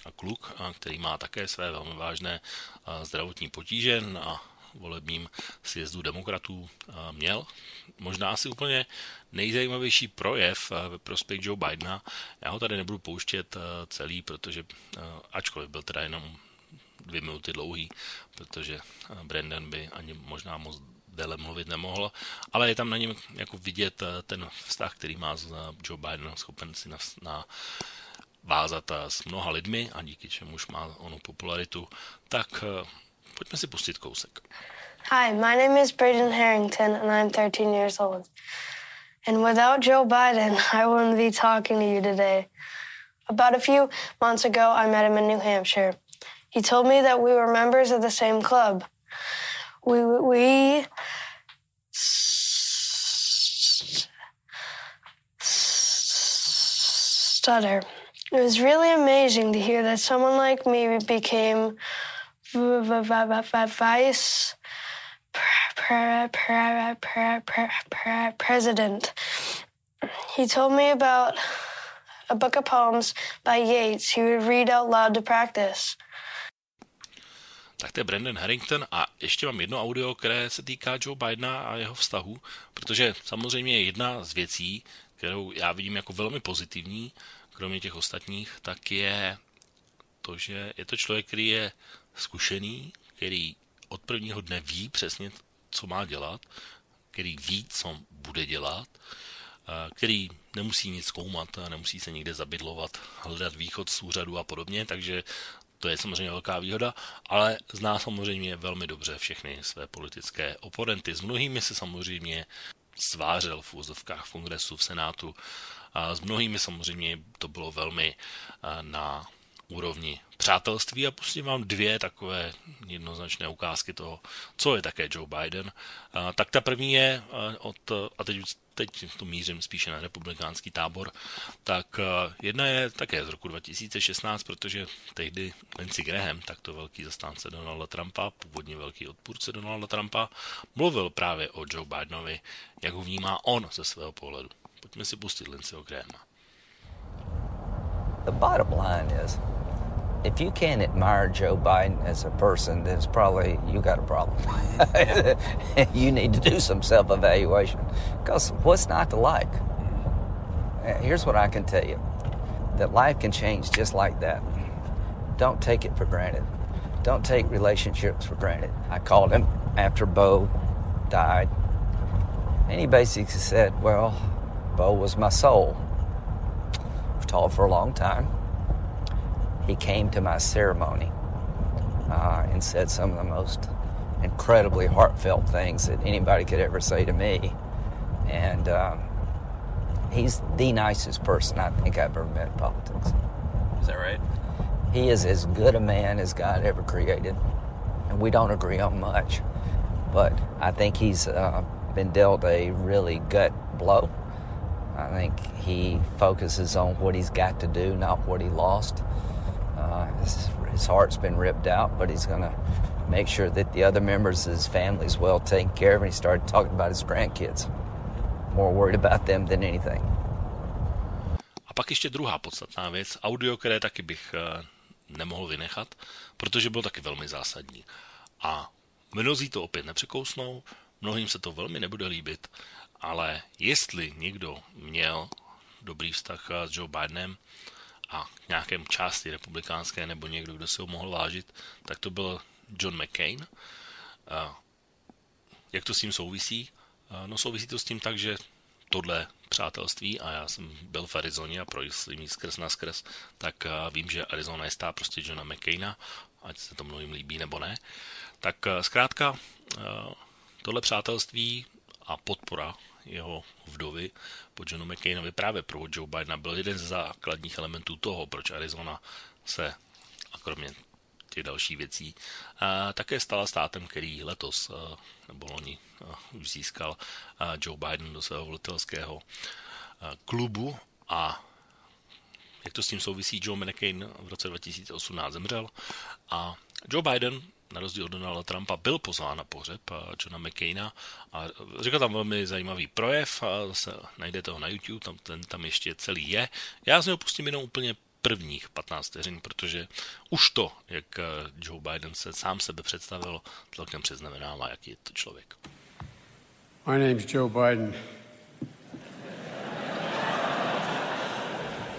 a kluk, který má také své velmi vážné zdravotní potíže a volebním sjezdu demokratů měl. Možná asi úplně nejzajímavější projev ve prospěch Joe Bidena. Já ho tady nebudu pouštět celý, protože ačkoliv byl teda jenom dvě minuty dlouhý, protože Brandon by ani možná moc déle mluvit nemohl, ale je tam na něm jako vidět ten vztah, který má s Joe Bidenem, schopen si na, na vázat s mnoha lidmi a díky čemuž má onu popularitu, tak Pojďme si pustit kousek. Hi, my name is Braden Harrington and I'm 13 years old. And without Joe Biden, I wouldn't be talking to you today. About a few months ago, I met him in New Hampshire. He told me that we were members of the same club. We, we stutter. It was really amazing to hear that someone like me became vice president. He told me about a book of poems by Yeats he would read out loud to practice. Tak to je Brandon Harrington a ještě mám jedno audio, které se týká Joe Bidena a jeho vztahu, protože samozřejmě jedna z věcí, kterou já vidím jako velmi pozitivní, kromě těch ostatních, tak je to, že je to člověk, který je zkušený, který od prvního dne ví přesně, co má dělat, který ví, co bude dělat, který nemusí nic zkoumat, nemusí se někde zabydlovat, hledat východ z úřadu a podobně, takže to je samozřejmě velká výhoda, ale zná samozřejmě velmi dobře všechny své politické oponenty. S mnohými se samozřejmě svářel v úzovkách v kongresu, v senátu, a s mnohými samozřejmě to bylo velmi na úrovni přátelství a pustím vám dvě takové jednoznačné ukázky toho, co je také Joe Biden. Tak ta první je od, a teď, teď to mířím spíše na republikánský tábor, tak jedna je také z roku 2016, protože tehdy Lindsey Graham, takto velký zastánce Donalda Trumpa, původně velký odpůrce Donalda Trumpa, mluvil právě o Joe Bidenovi, jak ho vnímá on ze svého pohledu. Pojďme si pustit Lindseyho Grahama. The bottom line is if you can't admire Joe Biden as a person, then it's probably you got a problem. you need to do some self evaluation. Because what's not to like? Uh, here's what I can tell you that life can change just like that. Don't take it for granted. Don't take relationships for granted. I called him after Bo died, and he basically said, Well, Bo was my soul. We've for a long time he came to my ceremony uh, and said some of the most incredibly heartfelt things that anybody could ever say to me. And um, he's the nicest person I think I've ever met in politics. Is that right? He is as good a man as God ever created. And we don't agree on much. But I think he's uh, been dealt a really gut blow. Think he focuses on what he's got to do, not what he lost. Uh, his, his, heart's been ripped out, but he's going to make sure that the other members of his family is well taken care of. And he started talking about his grandkids. More worried about them than anything. A pak ještě druhá podstatná věc, audio, které taky bych uh, nemohl vynechat, protože byl taky velmi zásadní. A mnozí to opět nepřekousnou, mnohým se to velmi nebude líbit, ale jestli někdo měl dobrý vztah s Joe Bidenem, a nějakém části republikánské nebo někdo, kdo se ho mohl vážit, tak to byl John McCain. Jak to s tím souvisí? No souvisí to s tím tak, že tohle přátelství a já jsem byl v Arizoně a projel jí skrz na skrz, tak vím, že Arizona je stá prostě Johna McCaina, ať se to mnohým líbí nebo ne. Tak zkrátka tohle přátelství a podpora jeho vdovy po Johnu McCainovi právě pro Joe Bidena byl jeden z základních elementů toho, proč Arizona se, a kromě těch dalších věcí, a také stala státem, který letos, nebo loni, už získal Joe Biden do svého volitelského klubu. A jak to s tím souvisí, Joe McCain v roce 2018 zemřel a Joe Biden na rozdíl od Donalda Trumpa, byl pozván na pohřeb eh, Johna McCaina a řekl tam velmi zajímavý projev, a zase najdete ho na YouTube, tam, ten tam ještě celý je. Já z něho pustím jenom úplně prvních 15 vteřin, protože už to, jak eh, Joe Biden se sám sebe představil, celkem přeznamenává, jaký je to člověk. My name's Joe Biden.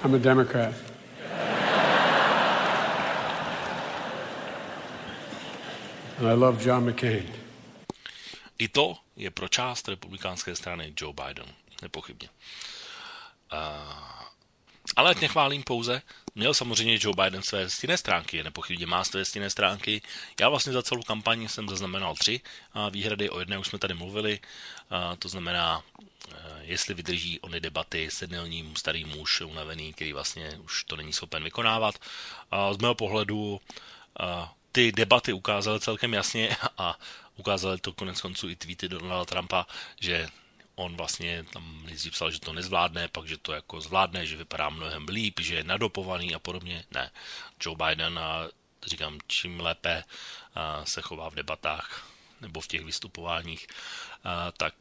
I'm a Democrat. And I love John McCain. I to je pro část republikánské strany Joe Biden, nepochybně. Uh, ale ať nechválím pouze, měl samozřejmě Joe Biden své stinné stránky, nepochybně má své stinné stránky. Já vlastně za celou kampaň jsem zaznamenal tři výhrady, o jedné už jsme tady mluvili, to znamená, jestli vydrží ony debaty senilní starý muž unavený, který vlastně už to není schopen vykonávat. Z mého pohledu ty debaty ukázaly celkem jasně a ukázaly to konec konců i tweety Donalda Trumpa, že on vlastně tam nejdřív psal, že to nezvládne, pak, že to jako zvládne, že vypadá mnohem líp, že je nadopovaný a podobně. Ne. Joe Biden, a říkám, čím lépe se chová v debatách nebo v těch vystupováních, tak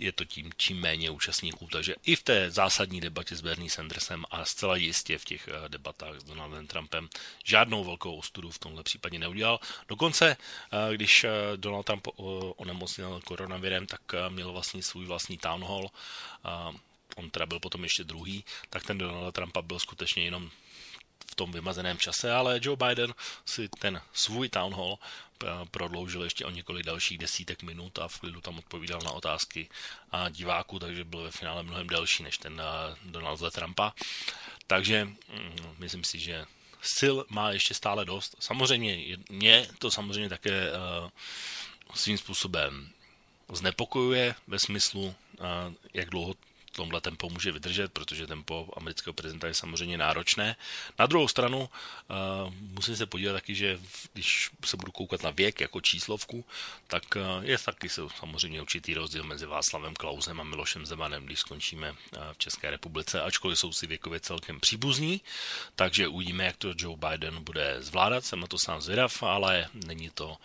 je to tím čím méně účastníků. Takže i v té zásadní debatě s Bernie Sandersem a zcela jistě v těch eh, debatách s Donaldem Trumpem žádnou velkou ostudu v tomhle případě neudělal. Dokonce, eh, když eh, Donald Trump onemocněl koronavirem, tak měl vlastně svůj vlastní town hall. On teda byl potom ještě druhý, tak ten Donald Trumpa byl skutečně jenom v tom vymazeném čase, ale Joe Biden si ten svůj town hall eh, prodloužil ještě o několik dalších desítek minut a v klidu tam odpovídal na otázky diváků, takže byl ve finále mnohem delší než ten eh, Donald Trumpa. Takže mm, myslím si, že sil má ještě stále dost. Samozřejmě mě to samozřejmě také uh, svým způsobem znepokojuje ve smyslu, jak dlouho tomhle tempo může vydržet, protože tempo amerického prezidenta je samozřejmě náročné. Na druhou stranu uh, musím se podívat taky, že když se budu koukat na věk jako číslovku, tak uh, je taky samozřejmě určitý rozdíl mezi Václavem Klausem a Milošem Zemanem, když skončíme uh, v České republice, ačkoliv jsou si věkově celkem příbuzní, takže uvidíme, jak to Joe Biden bude zvládat, jsem na to sám zvědav, ale není to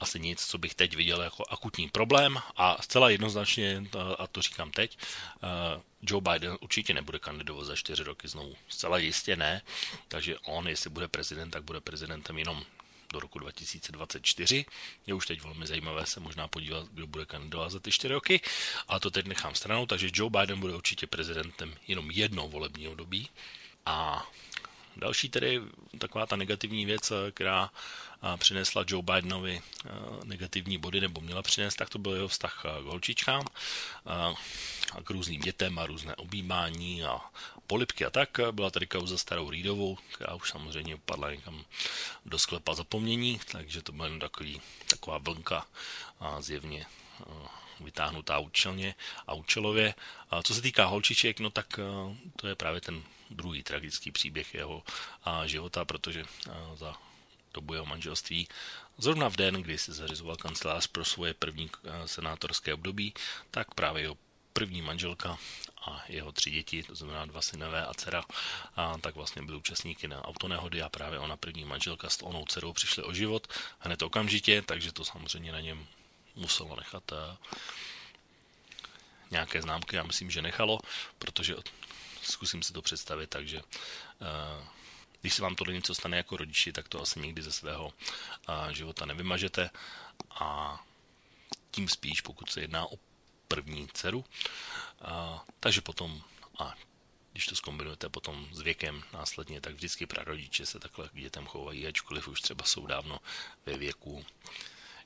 asi nic, co bych teď viděl jako akutní problém a zcela jednoznačně, a to říkám teď, eh, Joe Biden určitě nebude kandidovat za čtyři roky znovu. Zcela jistě ne, takže on, jestli bude prezident, tak bude prezidentem jenom do roku 2024. Je už teď velmi zajímavé se možná podívat, kdo bude kandidovat za ty čtyři roky, a to teď nechám stranou, takže Joe Biden bude určitě prezidentem jenom jednou volební období a Další tedy taková ta negativní věc, která přinesla Joe Bidenovi negativní body, nebo měla přinést, tak to byl jeho vztah k holčičkám a k různým dětem a různé objímání a polipky a tak. Byla tady kauza starou Reedovou, která už samozřejmě padla někam do sklepa zapomnění, takže to byla jen takový, taková vlnka a zjevně vytáhnutá účelně a účelově. A co se týká holčiček, no tak to je právě ten druhý tragický příběh jeho života, protože za dobu jeho manželství. Zrovna v den, kdy si zařizoval kancelář pro svoje první senátorské období, tak právě jeho první manželka a jeho tři děti, to znamená dva synové a dcera, a tak vlastně byli účastníky na autonehody a právě ona první manželka s onou dcerou přišli o život hned okamžitě, takže to samozřejmě na něm muselo nechat nějaké známky, já myslím, že nechalo, protože zkusím si to představit, takže uh, když se vám tohle něco stane jako rodiči, tak to asi nikdy ze svého života nevymažete a tím spíš, pokud se jedná o první dceru. Uh, takže potom a když to zkombinujete potom s věkem následně, tak vždycky prarodiče se takhle k dětem chovají, ačkoliv už třeba jsou dávno ve věku,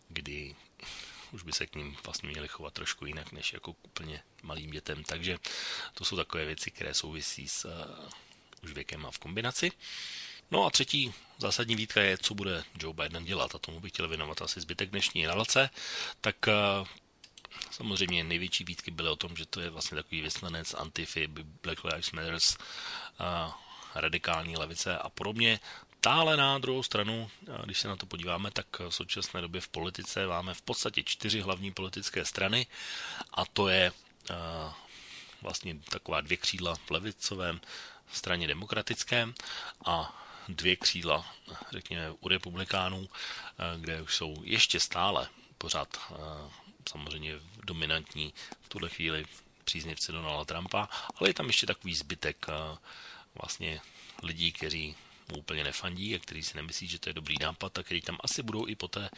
kdy už by se k ním vlastně měli chovat trošku jinak, než jako úplně malým dětem. Takže to jsou takové věci, které souvisí s už věkem a v kombinaci. No a třetí zásadní výtka je, co bude Joe Biden dělat a tomu bych chtěl věnovat asi zbytek dnešní relace. Tak uh, samozřejmě největší výtky byly o tom, že to je vlastně takový vyslanec Antify, Black Lives Matters, uh, radikální levice a podobně. Tále na druhou stranu, když se na to podíváme, tak v současné době v politice máme v podstatě čtyři hlavní politické strany a to je vlastně taková dvě křídla v levicovém straně demokratickém a dvě křídla, řekněme, u republikánů, kde už jsou ještě stále pořád samozřejmě dominantní v tuhle chvíli příznivci Donalda Trumpa, ale je tam ještě takový zbytek vlastně lidí, kteří mu úplně nefandí a který si nemyslí, že to je dobrý nápad a který tam asi budou i poté,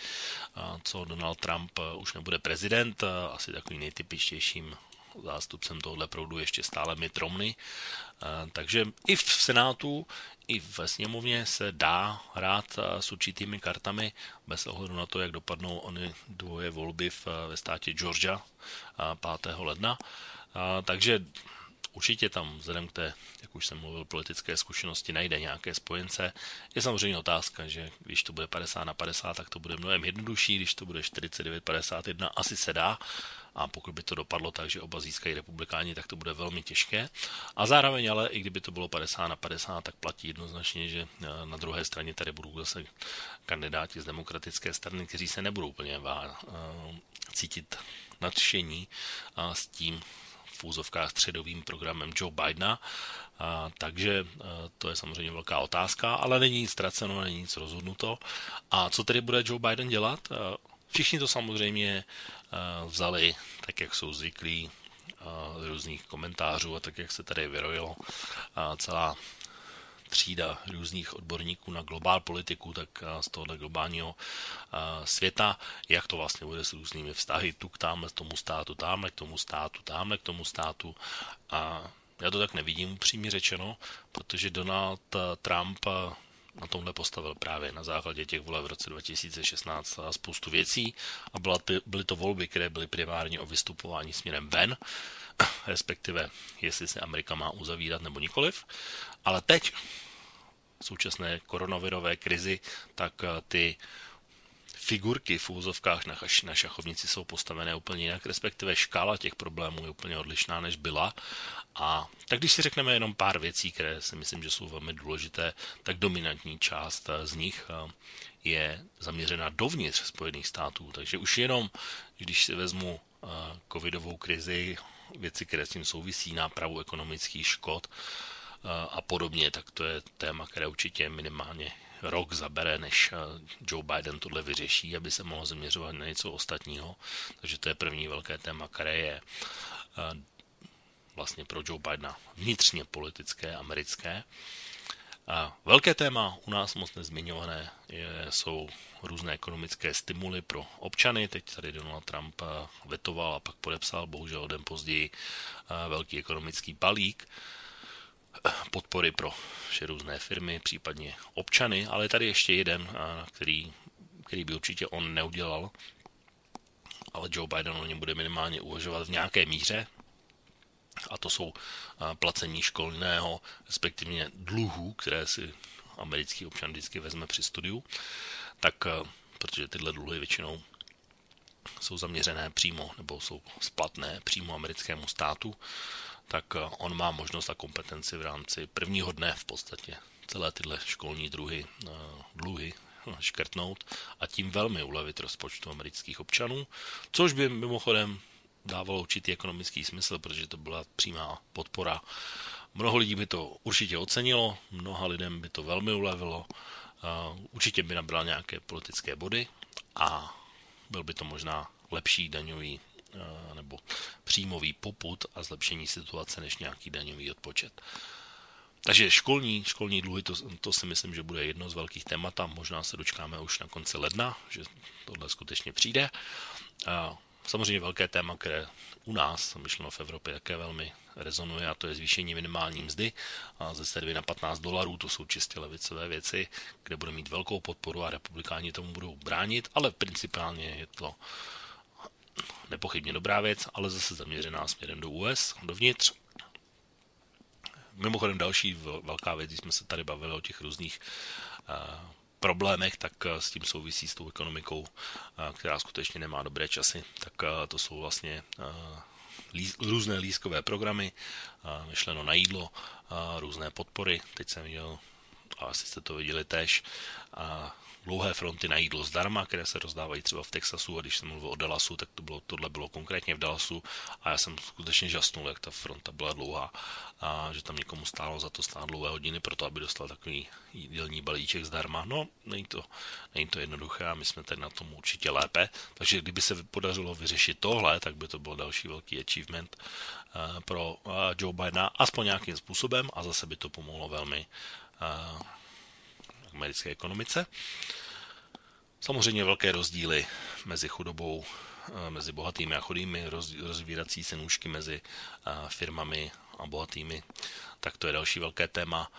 co Donald Trump už nebude prezident, asi takový nejtypičtějším zástupcem tohohle proudu ještě stále Mitt Romney. Takže i v Senátu, i ve sněmovně se dá hrát s určitými kartami bez ohledu na to, jak dopadnou ony dvoje volby ve státě Georgia 5. ledna. Takže určitě tam, vzhledem k té, jak už jsem mluvil, politické zkušenosti, najde nějaké spojence. Je samozřejmě otázka, že když to bude 50 na 50, tak to bude mnohem jednodušší, když to bude 49-51, asi se dá. A pokud by to dopadlo tak, že oba získají republikáni, tak to bude velmi těžké. A zároveň ale, i kdyby to bylo 50 na 50, tak platí jednoznačně, že eh, na druhé straně tady budou zase kandidáti z demokratické strany, kteří se nebudou úplně eh, cítit nadšení s tím, úzovkách středovým programem Joe Bidena, a, takže a, to je samozřejmě velká otázka, ale není nic ztraceno, není nic rozhodnuto. A co tedy bude Joe Biden dělat? A, všichni to samozřejmě a, vzali tak, jak jsou zvyklí z různých komentářů a tak, jak se tady vyrojilo celá třída různých odborníků na globál politiku, tak z tohohle globálního světa, jak to vlastně bude s různými vztahy, tu k tamhle k tomu státu, tamhle k tomu státu, tamhle k tomu státu. A já to tak nevidím upřímně řečeno, protože Donald Trump na tomhle postavil právě na základě těch voleb v roce 2016 a spoustu věcí a byla, byly to volby, které byly primárně o vystupování směrem ven, respektive jestli se Amerika má uzavírat nebo nikoliv. Ale teď, v současné koronavirové krizi, tak eh, ty figurky v úzovkách na, na šachovnici jsou postavené úplně jinak, respektive škála těch problémů je úplně odlišná, než byla. A tak když si řekneme jenom pár věcí, které si myslím, že jsou velmi důležité, tak dominantní část eh, z nich eh, je zaměřena dovnitř Spojených států. Takže už jenom, když si vezmu covidovou krizi, věci, které s tím souvisí, nápravu ekonomických škod a podobně, tak to je téma, které určitě minimálně rok zabere, než Joe Biden tohle vyřeší, aby se mohl zaměřovat na něco ostatního. Takže to je první velké téma, které je vlastně pro Joe Bidena vnitřně politické, americké. A velké téma u nás moc nezmiňované je, jsou různé ekonomické stimuly pro občany. Teď tady Donald Trump eh, vetoval a pak podepsal, bohužel den později, eh, velký ekonomický balík eh, podpory pro různé firmy, případně občany, ale tady ještě jeden, který, který by určitě on neudělal, ale Joe Biden o něm bude minimálně uvažovat v nějaké míře, a to jsou placení školného, respektive dluhů, které si americký občan vždycky vezme při studiu, tak protože tyhle dluhy většinou jsou zaměřené přímo nebo jsou splatné přímo americkému státu, tak on má možnost a kompetenci v rámci prvního dne v podstatě celé tyhle školní druhy, dluhy škrtnout a tím velmi ulevit rozpočtu amerických občanů, což by mimochodem dávalo určitý ekonomický smysl, protože to byla přímá podpora. Mnoho lidí by to určitě ocenilo, mnoha lidem by to velmi ulevilo, určitě by nabral nějaké politické body a byl by to možná lepší daňový nebo příjmový poput a zlepšení situace než nějaký daňový odpočet. Takže školní, školní dluhy, to, to si myslím, že bude jedno z velkých témat a možná se dočkáme už na konci ledna, že tohle skutečně přijde. Samozřejmě velké téma, které u nás, myšleno v Evropě, také velmi rezonuje, a to je zvýšení minimální mzdy a ze 7 na 15 dolarů, to jsou čistě levicové věci, kde bude mít velkou podporu a republikáni tomu budou bránit, ale principálně je to nepochybně dobrá věc, ale zase zaměřená směrem do US, dovnitř. Mimochodem další velká věc, když jsme se tady bavili o těch různých problémech, tak s tím souvisí s tou ekonomikou, která skutečně nemá dobré časy, tak to jsou vlastně různé lískové programy, myšleno na jídlo, různé podpory. Teď jsem viděl, a asi jste to viděli tež, dlouhé fronty na jídlo zdarma, které se rozdávají třeba v Texasu a když jsem mluvil o Dallasu, tak to bylo, tohle bylo konkrétně v Dallasu a já jsem skutečně žasnul, jak ta fronta byla dlouhá a že tam někomu stálo za to stát dlouhé hodiny pro to, aby dostal takový jídelní balíček zdarma. No, není to, není to jednoduché a my jsme tady na tom určitě lépe. Takže kdyby se podařilo vyřešit tohle, tak by to byl další velký achievement eh, pro eh, Joe Bidena, aspoň nějakým způsobem a zase by to pomohlo velmi americké ekonomice. Samozřejmě velké rozdíly mezi chudobou, eh, mezi bohatými a chudými, rozvírací se nůžky mezi eh, firmami a bohatými, tak to je další velké téma.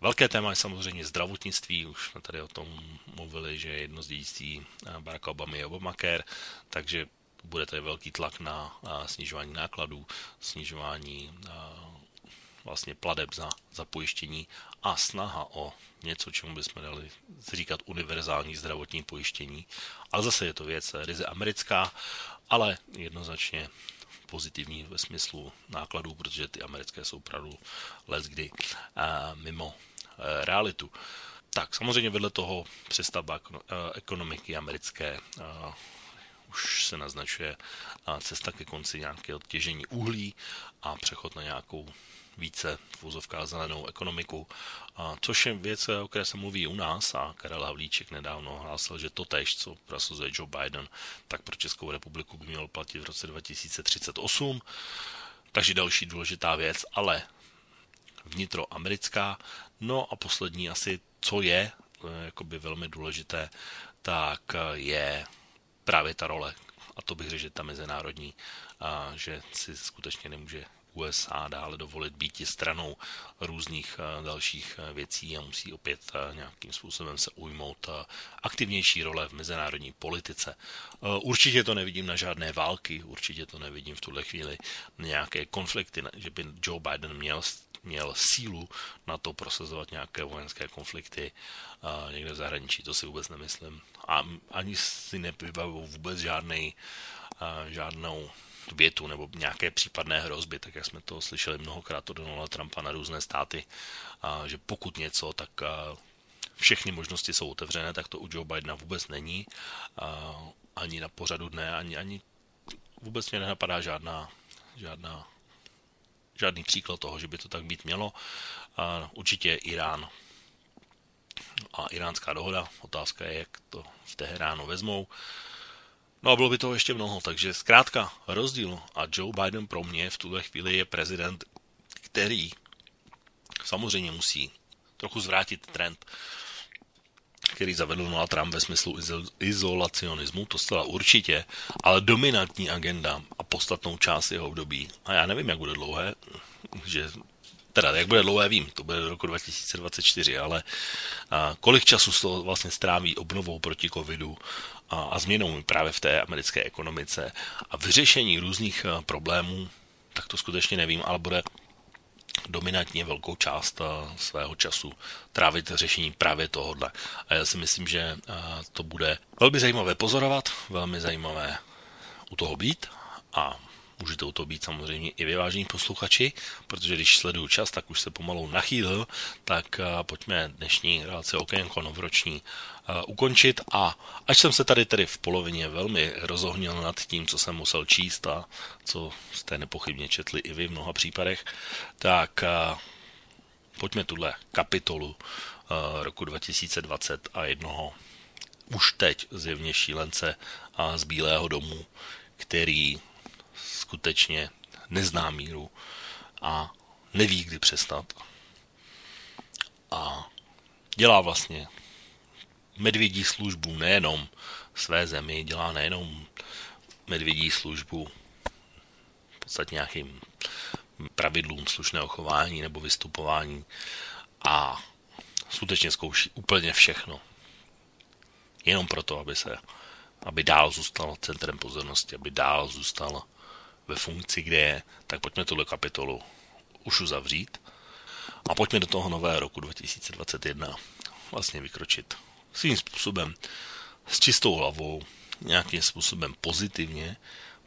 Velké téma je samozřejmě zdravotnictví, už jsme tady o tom mluvili, že jedno z dědictví eh, Baracka Obamy je Obamacare, takže bude tady velký tlak na snižování nákladů, snižování vlastně pladeb za, za pojištění a snaha o něco, čemu bychom dali říkat univerzální zdravotní pojištění. Ale zase je to věc ryze americká, ale jednoznačně pozitivní ve smyslu nákladů, protože ty americké jsou opravdu let kdy mimo e, realitu. Tak samozřejmě vedle toho přestavba e, ekonomiky americké už se naznačuje cesta ke konci nějaké odtěžení uhlí a přechod na nějakou více v úzovkách zelenou ekonomiku, a což je věc, o které se mluví u nás a Karel Havlíček nedávno hlásil, že to tež, co prosazuje Joe Biden, tak pro Českou republiku by mělo platit v roce 2038. Takže další důležitá věc, ale vnitroamerická. No a poslední asi, co je eh, jakoby velmi důležité, tak eh, je právě ta role, a to bych řekl, že ta mezinárodní, a že si skutečně nemůže USA dále dovolit být stranou různých eh, dalších eh, věcí a musí opět eh, nějakým způsobem se ujmout aktivnější role v mezinárodní politice. Určitě to nevidím na žádné války, určitě to nevidím v tuhle chvíli nějaké konflikty, že by Joe Biden měl měl sílu na to prosazovat nějaké vojenské konflikty někde v zahraničí, to si vůbec nemyslím. A ani si nevybavuju vůbec žádnej, žádnou větu nebo nějaké případné hrozby, tak jak jsme to slyšeli mnohokrát od Donalda Trumpa na různé státy, a že pokud něco, tak všechny možnosti jsou otevřené, tak to u Joe Bidena vůbec není. A ani na pořadu dne, ani, ani vůbec mě nenapadá žádná, žádná, žádný příklad toho, že by to tak být mělo. A určitě Irán a iránská dohoda. Otázka je, jak to v Teheránu vezmou. No a bylo by toho ještě mnoho, takže zkrátka rozdíl. A Joe Biden pro mě v tuhle chvíli je prezident, který samozřejmě musí trochu zvrátit trend, který zavedl Donald Trump ve smyslu izolacionismu, to zcela určitě, ale dominantní agenda a podstatnou část jeho období, a já nevím, jak bude dlouhé, že teda jak bude dlouhé, vím, to bude do roku 2024, ale a kolik času z toho vlastně stráví obnovou proti covidu a, a změnou právě v té americké ekonomice a vyřešení různých problémů, tak to skutečně nevím, ale bude dominantně velkou část svého času trávit řešení právě tohohle. A já si myslím, že to bude velmi zajímavé pozorovat, velmi zajímavé u toho být a Můžete u toho být samozřejmě i vyvážení posluchači, protože když sleduju čas, tak už se pomalu nachýlil, tak eh, pojďme dnešní relace okénko novoroční uh, ukončit. A až jsem se tady tedy v polovině velmi rozohnil nad tím, co jsem musel číst a co jste nepochybně četli i vy v mnoha případech, tak uh, pojďme tuhle kapitolu roku 2020 a jednoho už teď zjevně šílence a z Bílého domu, který skutečně nezná míru a neví, kdy přestat. A dělá vlastně medvědí službu nejenom své zemi, dělá nejenom medvědí službu v podstatě nějakým pravidlům slušného chování nebo vystupování a skutečně zkouší úplně všechno. Jenom proto, aby se aby dál zůstal centrem pozornosti, aby dál zůstal ve funkci, kde je, tak pojďme tuhle kapitolu už uzavřít a pojďme do toho nového roku 2021 vlastně vykročit svým způsobem s čistou hlavou, nějakým způsobem pozitivně,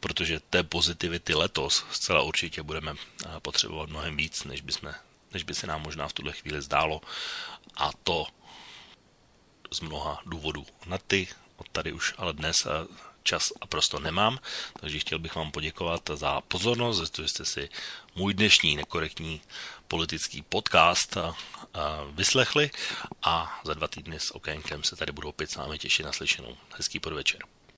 protože té pozitivity letos zcela určitě budeme eh, potřebovat mnohem víc, než by, jsme, než by se nám možná v tuhle chvíli zdálo. A to z mnoha důvodů. Na ty od tady už ale dnes eh, čas a prostor nemám, takže chtěl bych vám poděkovat za pozornost, že jste si můj dnešní nekorektní politický podcast eh, vyslechli a za dva týdny s okénkem se tady budu opět s vámi těšit na slyšenou. Hezký podvečer.